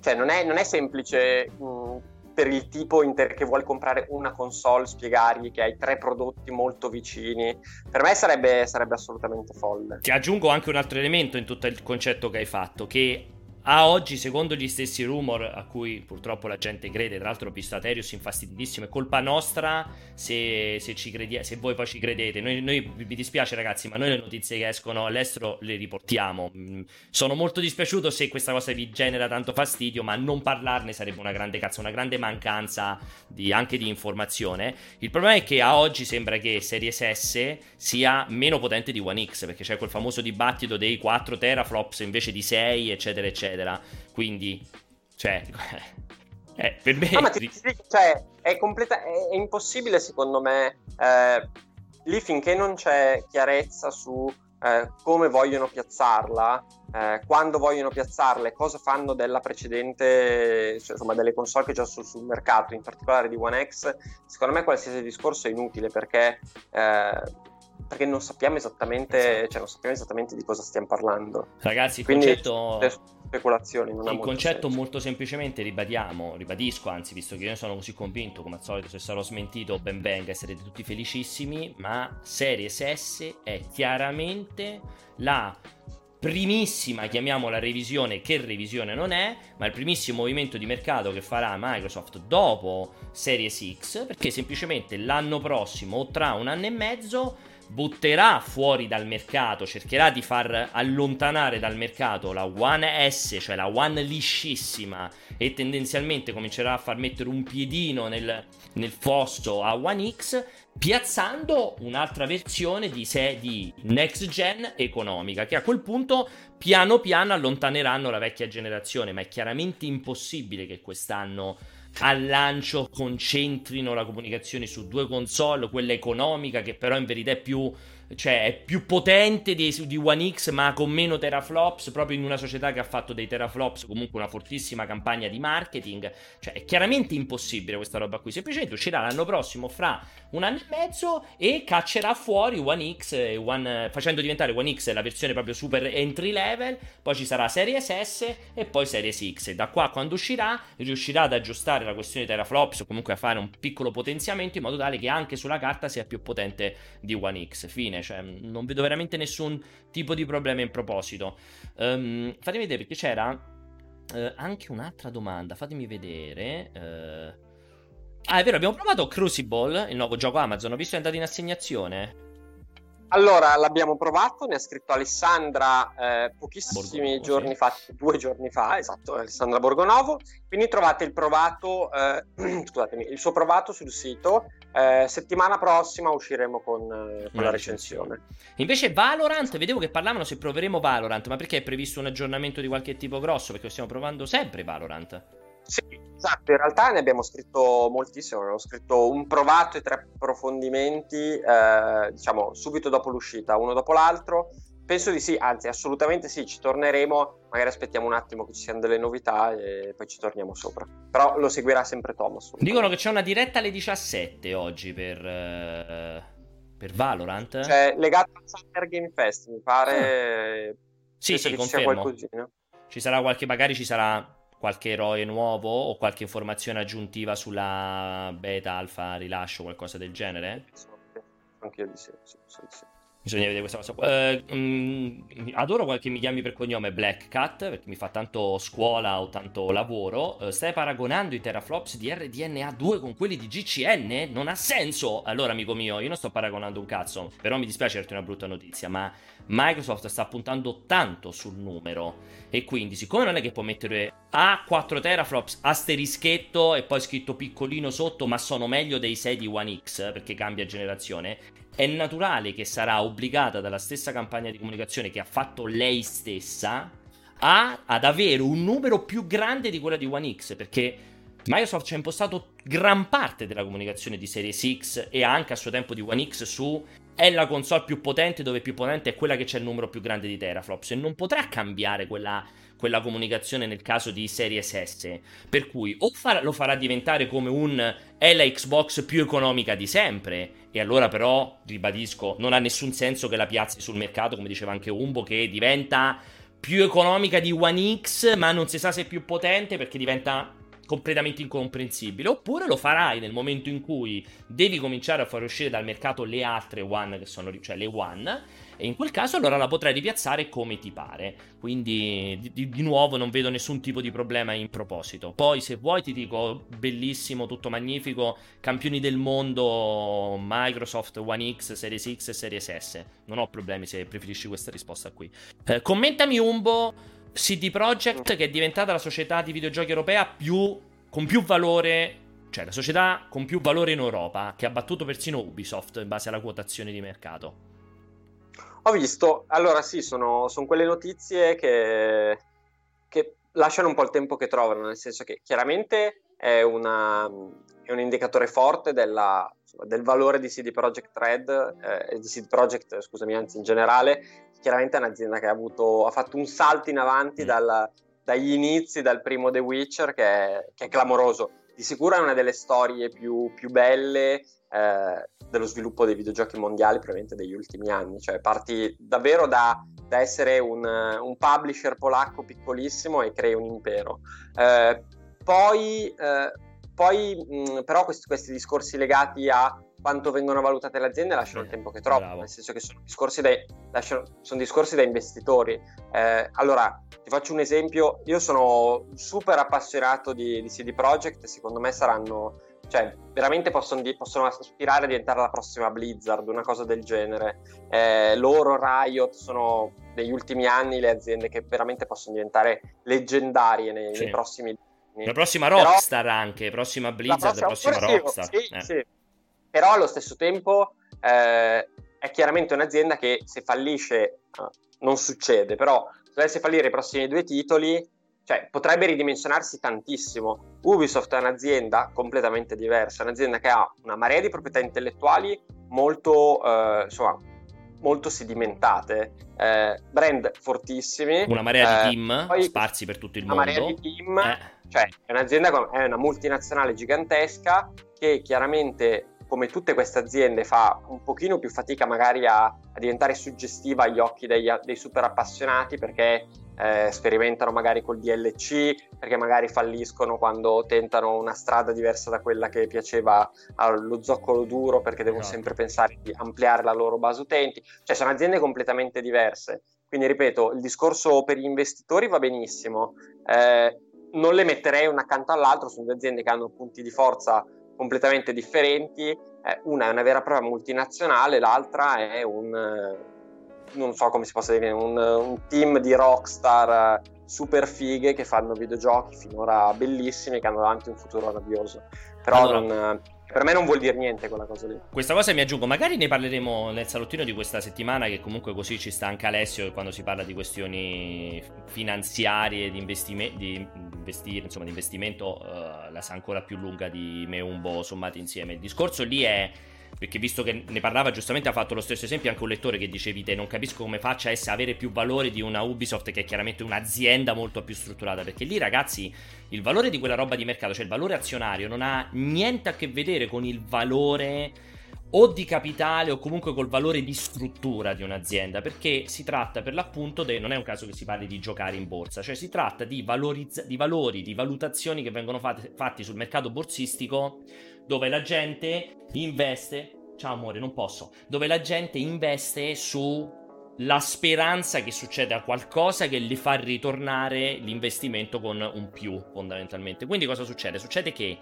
cioè non è, non è semplice mh, per il tipo inter- che vuole comprare una console spiegargli che hai tre prodotti molto vicini. Per me sarebbe, sarebbe assolutamente folle. Ti aggiungo anche un altro elemento in tutto il concetto che hai fatto, che a oggi, secondo gli stessi rumor a cui purtroppo la gente crede, tra l'altro ho visto Aterius infastiditissimo, è colpa nostra se, se, credi- se voi poi ci credete. Noi, noi, mi dispiace ragazzi, ma noi le notizie che escono all'estero le riportiamo. Mm, sono molto dispiaciuto se questa cosa vi genera tanto fastidio, ma non parlarne sarebbe una grande cazzo, una grande mancanza di, anche di informazione. Il problema è che a oggi sembra che Series S sia meno potente di One X, perché c'è quel famoso dibattito dei 4 teraflops invece di 6, eccetera, eccetera eccetera. Quindi, cioè, *laughs* eh, per me... No, ma ti, cioè, è, completa- è, è, impossibile secondo me, eh, lì finché non c'è chiarezza su eh, come vogliono piazzarla, eh, quando vogliono piazzarla e cosa fanno della precedente, cioè, insomma, delle console che già sono sul mercato, in particolare di One X, secondo me qualsiasi discorso è inutile perché eh, perché non sappiamo esattamente, esatto. cioè non sappiamo esattamente di cosa stiamo parlando. Ragazzi, il Quindi, concetto speculazioni. Non il concetto senso. molto semplicemente ribadiamo, ribadisco, anzi, visto che io sono così convinto, come al solito, se sarò smentito, ben venga, sarete tutti felicissimi. Ma Series S è chiaramente la primissima, chiamiamola revisione, che revisione non è, ma il primissimo movimento di mercato che farà Microsoft dopo Series X, perché semplicemente l'anno prossimo o tra un anno e mezzo butterà fuori dal mercato, cercherà di far allontanare dal mercato la One S, cioè la One liscissima, e tendenzialmente comincerà a far mettere un piedino nel, nel fosso a One X, piazzando un'altra versione di, sé di next gen economica, che a quel punto piano piano allontaneranno la vecchia generazione, ma è chiaramente impossibile che quest'anno al lancio concentrino la comunicazione su due console, quella economica che però in verità è più cioè è più potente di, di, One X ma con meno teraflops proprio in una società che ha fatto dei teraflops comunque una fortissima campagna di marketing. Cioè è chiaramente impossibile questa roba qui. Semplicemente uscirà l'anno prossimo fra un anno e mezzo e caccerà fuori One X One, facendo diventare One X la versione proprio super entry level poi ci sarà Series S e poi Series X. E da qua quando uscirà riuscirà ad aggiustare la questione teraflops o comunque a fare un piccolo potenziamento in modo tale che anche sulla carta sia più potente di One X. Fine bene, cioè non vedo veramente nessun tipo di problema in proposito. Um, fatemi vedere perché c'era uh, anche un'altra domanda, fatemi vedere. Uh... Ah, è vero, abbiamo provato Crucible, il nuovo gioco Amazon, ho visto è andato in assegnazione. Allora, l'abbiamo provato, ne ha scritto Alessandra eh, pochissimi Borgonovo, giorni sì. fa, due giorni fa, esatto, Alessandra Borgonovo. Quindi trovate il provato, eh, *clears throat* scusatemi, il suo provato sul sito. Eh, settimana prossima usciremo con, eh, con la recensione. Invece Valorant, vedevo che parlavano se proveremo Valorant, ma perché è previsto un aggiornamento di qualche tipo grosso? Perché stiamo provando sempre Valorant. Sì, esatto, in realtà ne abbiamo scritto moltissimo, abbiamo scritto un provato e tre approfondimenti, eh, diciamo, subito dopo l'uscita, uno dopo l'altro. Penso di sì, anzi assolutamente sì, ci torneremo, magari aspettiamo un attimo che ci siano delle novità e poi ci torniamo sopra. Però lo seguirà sempre Thomas. Dicono che c'è una diretta alle 17 oggi per, uh, per Valorant. Cioè, legato al Summer Game Fest, mi pare... Ah. Sì, sì, confermo. Ci sarà qualche, magari ci sarà qualche eroe nuovo o qualche informazione aggiuntiva sulla beta, alfa, rilascio, qualcosa del genere? Anche io di sì, sì, sì, sì. Bisogna vedere questa cosa. Eh, mh, mm, adoro quel che mi chiami per cognome Black Cat perché mi fa tanto scuola o tanto lavoro. Eh, stai paragonando i teraflops di RDNA2 con quelli di GCN? Non ha senso! Allora, amico mio, io non sto paragonando un cazzo. Però mi dispiace darti una brutta notizia, ma Microsoft sta puntando tanto sul numero. E quindi, siccome non è che può mettere a 4 teraflops asterischetto e poi scritto piccolino sotto, ma sono meglio dei 6 di One X perché cambia generazione è naturale che sarà obbligata dalla stessa campagna di comunicazione che ha fatto lei stessa a, ad avere un numero più grande di quella di One X perché Microsoft ci ha impostato gran parte della comunicazione di Series X e anche a suo tempo di One X su è la console più potente dove più potente è quella che c'è il numero più grande di teraflops e non potrà cambiare quella, quella comunicazione nel caso di Series S. Per cui o far- lo farà diventare come un è la Xbox più economica di sempre, e allora però, ribadisco, non ha nessun senso che la piazzi sul mercato, come diceva anche Umbo, che diventa più economica di One X, ma non si sa se è più potente perché diventa completamente incomprensibile. Oppure lo farai nel momento in cui devi cominciare a far uscire dal mercato le altre One, che sono, cioè le One, e in quel caso allora la potrai ripiazzare come ti pare. Quindi di, di, nuovo non vedo nessun tipo di problema in proposito. Poi se vuoi ti dico bellissimo, tutto magnifico, campioni del mondo Microsoft One X, Series X e Series S. Non ho problemi se preferisci questa risposta qui. Eh, commentami Umbo CD Projekt che è diventata la società di videogiochi europea più, con più valore cioè la società con più valore in Europa, che ha battuto persino Ubisoft in base alla quotazione di mercato. Ho visto, allora sì, sono, sono quelle notizie che, che, lasciano un po' il tempo che trovano, nel senso che chiaramente è, una, è un indicatore forte della, del valore di CD Projekt Red eh, di CD Projekt, scusami, anzi in generale, chiaramente è un'azienda che ha, avuto, ha fatto un salto in avanti mm. dal, dagli inizi, dal primo The Witcher, che è, che è, clamoroso. Di sicuro è una delle storie più, più belle eh, dello sviluppo dei videogiochi mondiali, probabilmente degli ultimi anni. Cioè, parti davvero da, da essere un, un, publisher polacco piccolissimo e crei un impero. Eh, poi, eh, poi mh, però, questi, questi discorsi legati a quanto vengono valutate le aziende lasciano il tempo che trovano, nel senso che sono discorsi, dai, lasciano, sono discorsi da investitori. Eh, allora, ti faccio un esempio, io sono super appassionato di, di CD Projekt, secondo me saranno, cioè veramente possono, possono, aspirare a diventare la prossima Blizzard, una cosa del genere. Eh, loro, Riot, sono negli ultimi anni le aziende che veramente possono diventare leggendarie nei, sì. nei prossimi anni. La prossima Rockstar Però, anche, prossima Blizzard, la prossima, la prossima Rockstar. Sì, eh. sì però allo stesso tempo eh, è chiaramente un'azienda che se fallisce eh, non succede, però se dovesse fallire i prossimi due titoli, cioè, potrebbe ridimensionarsi tantissimo. Ubisoft è un'azienda completamente diversa, è un'azienda che ha una marea di proprietà intellettuali molto, eh, insomma, molto sedimentate, eh, brand fortissimi. Una marea di eh, team poi, sparsi per tutto il una mondo. Una marea di team, eh. cioè è un'azienda, è una multinazionale gigantesca che chiaramente come tutte queste aziende fa un pochino più fatica magari a, a diventare suggestiva agli occhi degli, dei super appassionati perché eh, sperimentano magari col DLC, perché magari falliscono quando tentano una strada diversa da quella che piaceva allo zoccolo duro perché devono no. Esatto. sempre pensare di ampliare la loro base utenti, cioè sono aziende completamente diverse. Quindi ripeto, il discorso per gli investitori va benissimo, eh, non le metterei una accanto all'altro, sono due aziende che hanno punti di forza completamente differenti. Eh, una è una vera e propria multinazionale, l'altra è un, eh, non so come si possa dire, un, un team di rockstar eh, super fighe che fanno videogiochi finora bellissimi e che hanno davanti un futuro rabbioso. Però allora, non per me non vuol dire niente quella cosa lì. Questa cosa mi aggiungo, magari ne parleremo nel salottino di questa settimana, che comunque così ci sta anche Alessio quando si parla di questioni finanziarie, di, investime- di investire, insomma, di investimento, uh, la sa ancora più lunga di me un po' sommati insieme. Il discorso lì è perché visto che ne parlava giustamente ha fatto lo stesso esempio anche un lettore che dicevi te non capisco come faccia a avere più valore di una Ubisoft che è chiaramente un'azienda molto più strutturata perché lì ragazzi il valore di quella roba di mercato cioè il valore azionario non ha niente a che vedere con il valore o di capitale o comunque col valore di struttura di un'azienda, perché si tratta per l'appunto, de, non è un caso che si parli di giocare in borsa, cioè si tratta di, valorizza, di valori, di valutazioni che vengono fate, fatti sul mercato borsistico dove la gente investe, ciao amore non posso, dove la gente investe su la speranza che succeda qualcosa che gli fa ritornare l'investimento con un più fondamentalmente. Quindi cosa succede? Succede che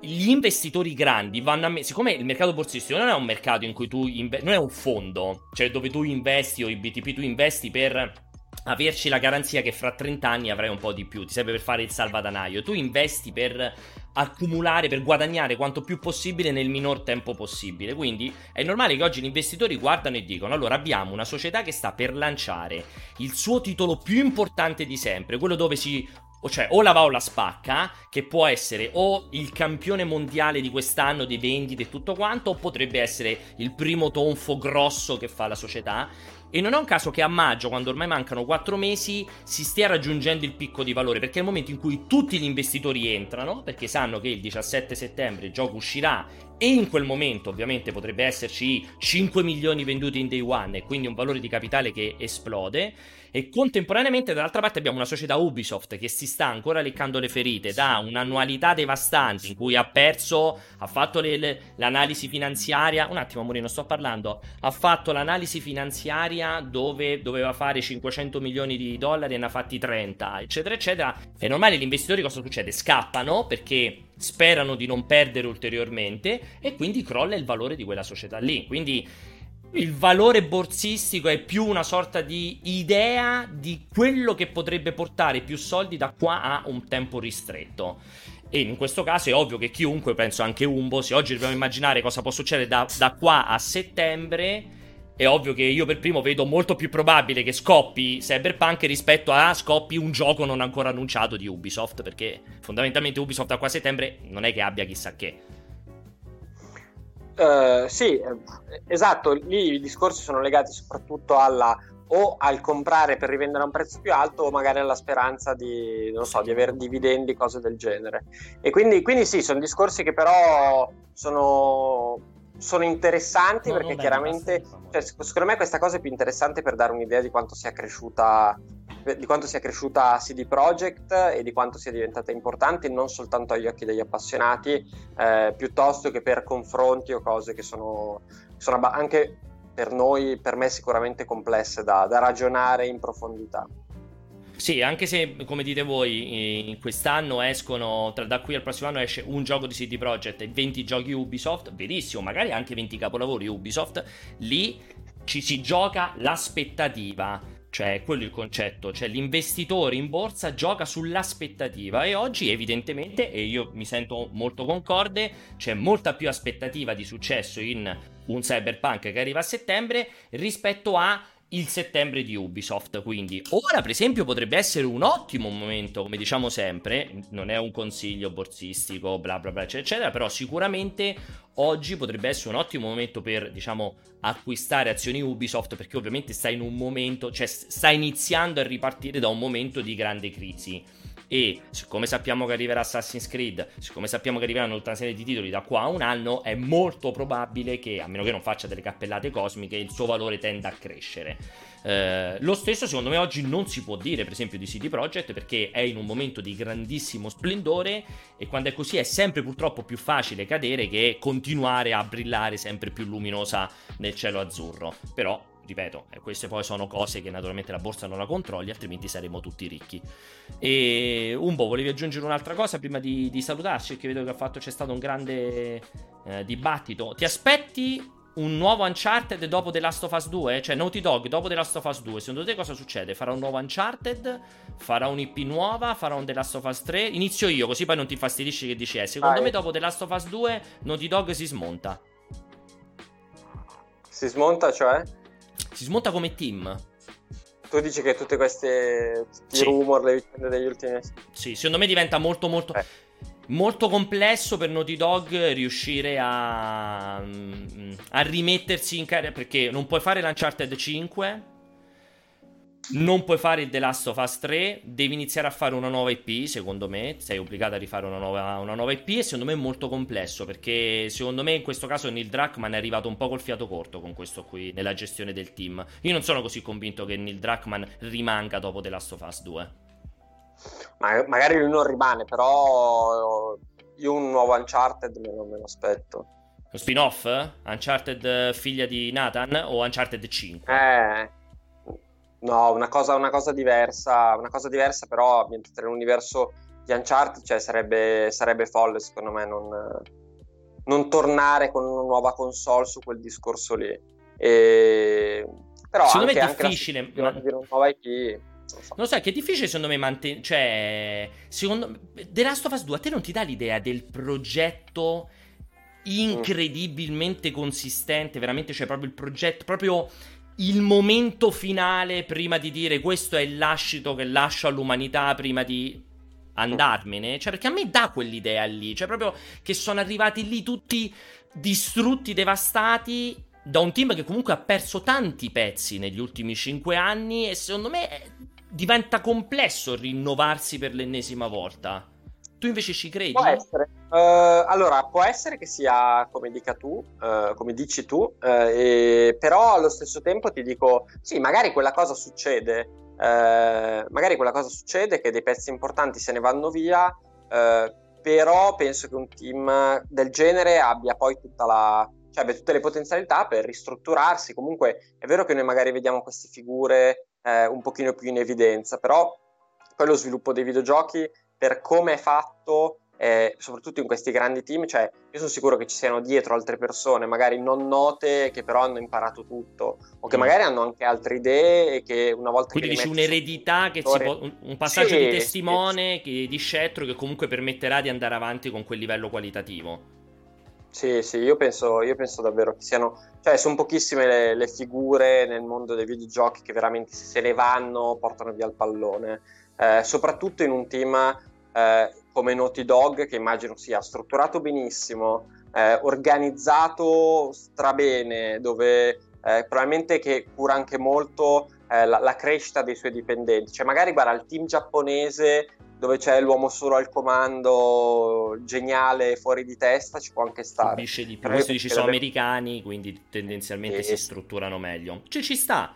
gli investitori grandi vanno a me- siccome il mercato borsistico non è un mercato in cui tu investi, non è un fondo, cioè dove tu investi o i BTP tu investi per averci la garanzia che fra 30 anni avrai un po' di più, ti serve per fare il salvadanaio. Tu investi per accumulare, per guadagnare quanto più possibile nel minor tempo possibile. Quindi è normale che oggi gli investitori guardano e dicono: allora abbiamo una società che sta per lanciare il suo titolo più importante di sempre, quello dove si cioè o la va o la spacca, che può essere o il campione mondiale di quest'anno dei vendite e tutto quanto, o potrebbe essere il primo tonfo grosso che fa la società. E non è un caso che a maggio, quando ormai mancano 4 mesi, si stia raggiungendo il picco di valore, perché è il momento in cui tutti gli investitori entrano, perché sanno che il 17 settembre il gioco uscirà e in quel momento ovviamente potrebbe esserci 5 milioni venduti in day one e quindi un valore di capitale che esplode e contemporaneamente dall'altra parte abbiamo una società Ubisoft che si sta ancora leccando le ferite da un'annualità devastante in cui ha perso, ha fatto le, le, l'analisi finanziaria, un attimo amore non sto parlando, ha fatto l'analisi finanziaria dove doveva fare 500 milioni di dollari e ne ha fatti 30 eccetera eccetera. È normale gli investitori cosa succede? Scappano perché sperano di non perdere ulteriormente e quindi crolla il valore di quella società lì. Quindi il valore borsistico è più una sorta di idea di quello che potrebbe portare più soldi da qua a un tempo ristretto. E in questo caso è ovvio che chiunque, penso anche Umbo, se oggi dobbiamo immaginare cosa può succedere da, da qua a settembre, è ovvio che io per primo vedo molto più probabile che scoppi Cyberpunk rispetto a scoppi un gioco non ancora annunciato di Ubisoft, perché fondamentalmente Ubisoft da qua a settembre non è che abbia chissà che. Uh, sì, eh, esatto, lì i discorsi sono legati soprattutto alla o al comprare per rivendere a un prezzo più alto o magari alla speranza di, non so, di avere dividendi, cose del genere. E quindi, quindi sì, sono discorsi che però sono, sono interessanti no, perché chiaramente, cioè, secondo me questa cosa è più interessante per dare un'idea di quanto sia cresciuta di quanto sia cresciuta CD Projekt e di quanto sia diventata importante non soltanto agli occhi degli appassionati, eh, piuttosto che per confronti o cose che sono, sono anche per noi, per me sicuramente complesse da, da ragionare in profondità. Sì, anche se, come dite voi, quest'anno escono, tra, da qui al prossimo anno esce un gioco di CD Projekt e 20 giochi Ubisoft, verissimo, magari anche 20 capolavori Ubisoft, lì ci si gioca l'aspettativa cioè, quello è il concetto, cioè l'investitore in borsa gioca sull'aspettativa e oggi evidentemente, e io mi sento molto concorde, c'è molta più aspettativa di successo in un cyberpunk che arriva a settembre rispetto a il settembre di Ubisoft. Quindi ora, per esempio, potrebbe essere un ottimo momento, come diciamo sempre, non è un consiglio borsistico, bla bla bla, eccetera, eccetera però sicuramente oggi potrebbe essere un ottimo momento per, diciamo, acquistare azioni Ubisoft perché ovviamente sta in un momento, cioè sta iniziando a ripartire da un momento di grande crisi e siccome sappiamo che arriverà Assassin's Creed, siccome sappiamo che arriveranno tutta una serie di titoli da qua a un anno, è molto probabile che, a meno che non faccia delle cappellate cosmiche, il suo valore tenda a crescere. Eh, lo stesso secondo me oggi non si può dire per esempio di CD Projekt perché è in un momento di grandissimo splendore e quando è così è sempre purtroppo più facile cadere che continuare a brillare sempre più luminosa nel cielo azzurro. Però ripeto, eh, queste poi sono cose che naturalmente la borsa non la controlli, altrimenti saremo tutti ricchi. E Umbo, volevi aggiungere un'altra cosa prima di, di salutarci? Perché vedo che fatto, c'è stato un grande eh, dibattito. Ti aspetti un nuovo Uncharted dopo The Last of Us 2? Cioè, Naughty Dog dopo The Last of Us 2, secondo te cosa succede? Farà un nuovo Uncharted? Farà un'IP nuova? Farà un The Last of Us 3? Inizio io, così poi non ti fastidisci che dici eh. Secondo Vai. me dopo The Last of Us 2 Naughty Dog si smonta. Si smonta, cioè? Si smonta come team. Tu dici che tutte queste sì. rumor, le vicende degli ultimi... Sì, secondo me diventa molto molto... Eh. Molto complesso per Naughty Dog riuscire a, mm, a rimettersi in carica perché non puoi fare l'Uncharted 5 non puoi fare il The Last of Us 3, devi iniziare a fare una nuova IP, secondo me, sei obbligato a rifare una nuova, una nuova IP e secondo me è molto complesso perché secondo me in questo caso Neil Druckmann è arrivato un po' col fiato corto con questo qui nella gestione del team. Io non sono così convinto che Neil Druckmann rimanga dopo The Last of Us 2. Ma, magari lui non rimane, però io un nuovo Uncharted me lo, me lo aspetto. Lo spin-off? Uncharted figlia di Nathan o Uncharted 5? Eh No, una cosa, una cosa diversa, una cosa diversa però ambientata nell'universo di Uncharted, cioè sarebbe, sarebbe folle secondo me non, non, tornare con una nuova console su quel discorso lì. E... Però secondo anche, me è difficile. Ma... Di una nuova IP... Non, so. non so, che è difficile secondo me mantenere. Cioè, secondo me, The Last of Us 2 a te non ti dà l'idea del progetto incredibilmente consistente, veramente, cioè proprio il progetto, proprio il momento finale prima di dire questo è il lascito che lascio all'umanità prima di andarmene. Cioè, perché a me dà quell'idea lì. Cioè, proprio che sono arrivati lì tutti distrutti, devastati. da un team che comunque ha perso tanti pezzi negli ultimi 5 anni e secondo me diventa complesso rinnovarsi per l'ennesima volta. Tu invece ci credi? Può essere. Uh, allora, può essere che sia come dica tu, uh, come dici tu, uh, e, però allo stesso tempo ti dico, sì, magari quella cosa succede, magari quella cosa succede che dei pezzi importanti se ne vanno via, però penso che un team del genere abbia poi tutta la, cioè abbia tutte le potenzialità per ristrutturarsi. Comunque è vero che noi magari vediamo queste figure un pochino più in evidenza, però poi lo sviluppo dei videogiochi per come è fatto, eh, soprattutto in questi grandi team, cioè io sono sicuro che ci siano dietro altre persone, magari non note, che però hanno imparato tutto, o che mm. magari hanno anche altre idee e che una volta Quindi che... Quindi dici un'eredità, che si può, un passaggio sì, di testimone, sì. di scettro che comunque permetterà di andare avanti con quel livello qualitativo. Sì, sì, io penso, io penso davvero che siano, cioè sono pochissime le, le, figure nel mondo dei videogiochi che veramente se ne vanno portano via il pallone, eh, soprattutto in un team eh, come Naughty Dog, che immagino sia strutturato benissimo, eh, organizzato strabene, dove eh, probabilmente che cura anche molto eh, la, la, crescita dei suoi dipendenti. Cioè, magari guarda il team giapponese dove c'è l'uomo solo al comando, geniale, fuori di testa, ci può anche stare. Subisce di più. Questo dici, sono americani, quindi tendenzialmente si strutturano meglio. Cioè, ci sta.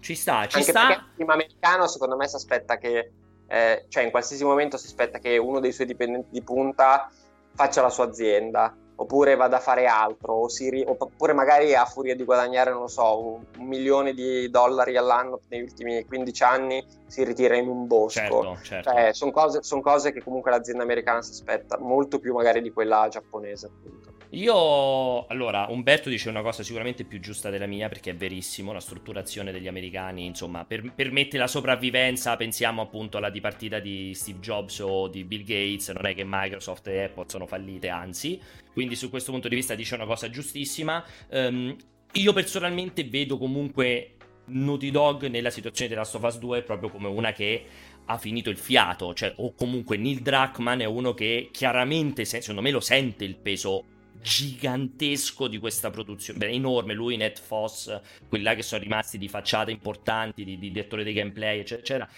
Ci sta, ci anche sta. il team americano, secondo me, si aspetta che eh, cioè in qualsiasi momento si aspetta che uno dei suoi dipendenti di punta faccia la sua azienda oppure vada a fare altro ri- oppure magari a furia di guadagnare non lo so un, un, milione di dollari all'anno negli ultimi 15 anni si ritira in un bosco certo, certo. Cioè, sono cose, son cose, che comunque l'azienda americana si aspetta molto più magari di quella giapponese appunto io, allora, Umberto dice una cosa sicuramente più giusta della mia perché è verissimo, la strutturazione degli americani, insomma, per, permette la sopravvivenza, pensiamo appunto alla dipartita di Steve Jobs o di Bill Gates, non è che Microsoft e Apple sono fallite, anzi, quindi su questo punto di vista dice una cosa giustissima. Um, io personalmente vedo comunque Naughty Dog nella situazione della Last of Us 2 proprio come una che ha finito il fiato, cioè, o comunque Neil Druckmann è uno che chiaramente, secondo me, lo sente il peso gigantesco di questa produzione, Beh, enorme, lui, Ned Foss, quelli là che sono rimasti di facciata importanti, di, di direttore dei gameplay, eccetera,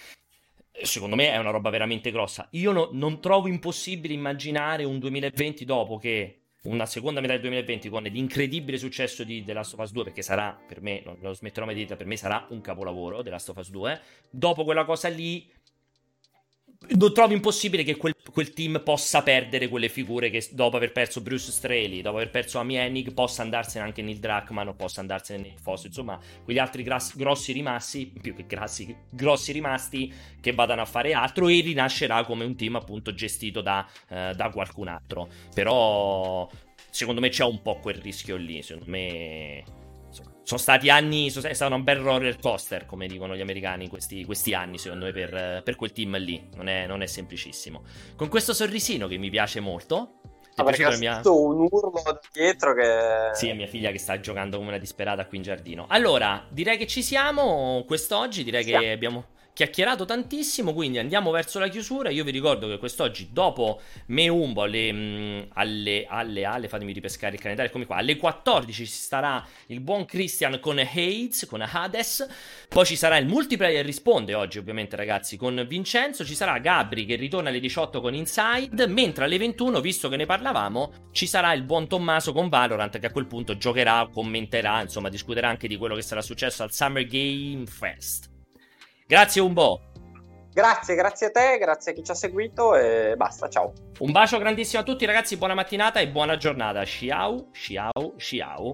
Secondo me è una roba veramente grossa. Io no, non trovo impossibile immaginare un 2020 dopo che una seconda metà del 2020 con l'incredibile successo di The Last of Us 2 perché sarà per me, non lo smetterò mai di dire, per me sarà un capolavoro The Last of Us 2 dopo quella cosa lì non trovo impossibile che quel, quel, team possa perdere quelle figure che dopo aver perso Bruce Straley, dopo aver perso Amy Hennig, possa andarsene anche Neil Druckmann o possa andarsene Nick Foss. Insomma, quegli altri gras- grossi rimasti, più che grassi, grossi rimasti, che vadano a fare altro e rinascerà come un team appunto gestito da, uh, da qualcun altro. Però secondo me c'è un po' quel rischio lì, secondo me sono stati anni, è stato un bel roller coaster, come dicono gli americani, questi, questi anni, secondo me, per, per, quel team lì. Non è, non è, semplicissimo. Con questo sorrisino che mi piace molto. Ti è piaciuto mia... un urlo dietro che... Sì, è mia figlia che sta giocando come una disperata qui in giardino. Allora, direi che ci siamo quest'oggi, direi sì. che abbiamo chiacchierato tantissimo, quindi andiamo verso la chiusura. Io vi ricordo che quest'oggi, dopo Meumbo, alle, mm, alle, alle, alle, fatemi ripescare il calendario, eccomi qua, alle 14 ci starà il buon Christian con Hades, con Hades, poi ci sarà il multiplayer risponde oggi ovviamente ragazzi con Vincenzo, ci sarà Gabri che ritorna alle 18 con Inside, mentre alle 21, visto che ne parlavamo, ci sarà il buon Tommaso con Valorant che a quel punto giocherà, commenterà, insomma discuterà anche di quello che sarà successo al Summer Game Fest. Grazie Umbo. Grazie, grazie a te, grazie a chi ci ha seguito e basta, ciao. Un bacio grandissimo a tutti ragazzi, buona mattinata e buona giornata. Ciao, ciao, ciao.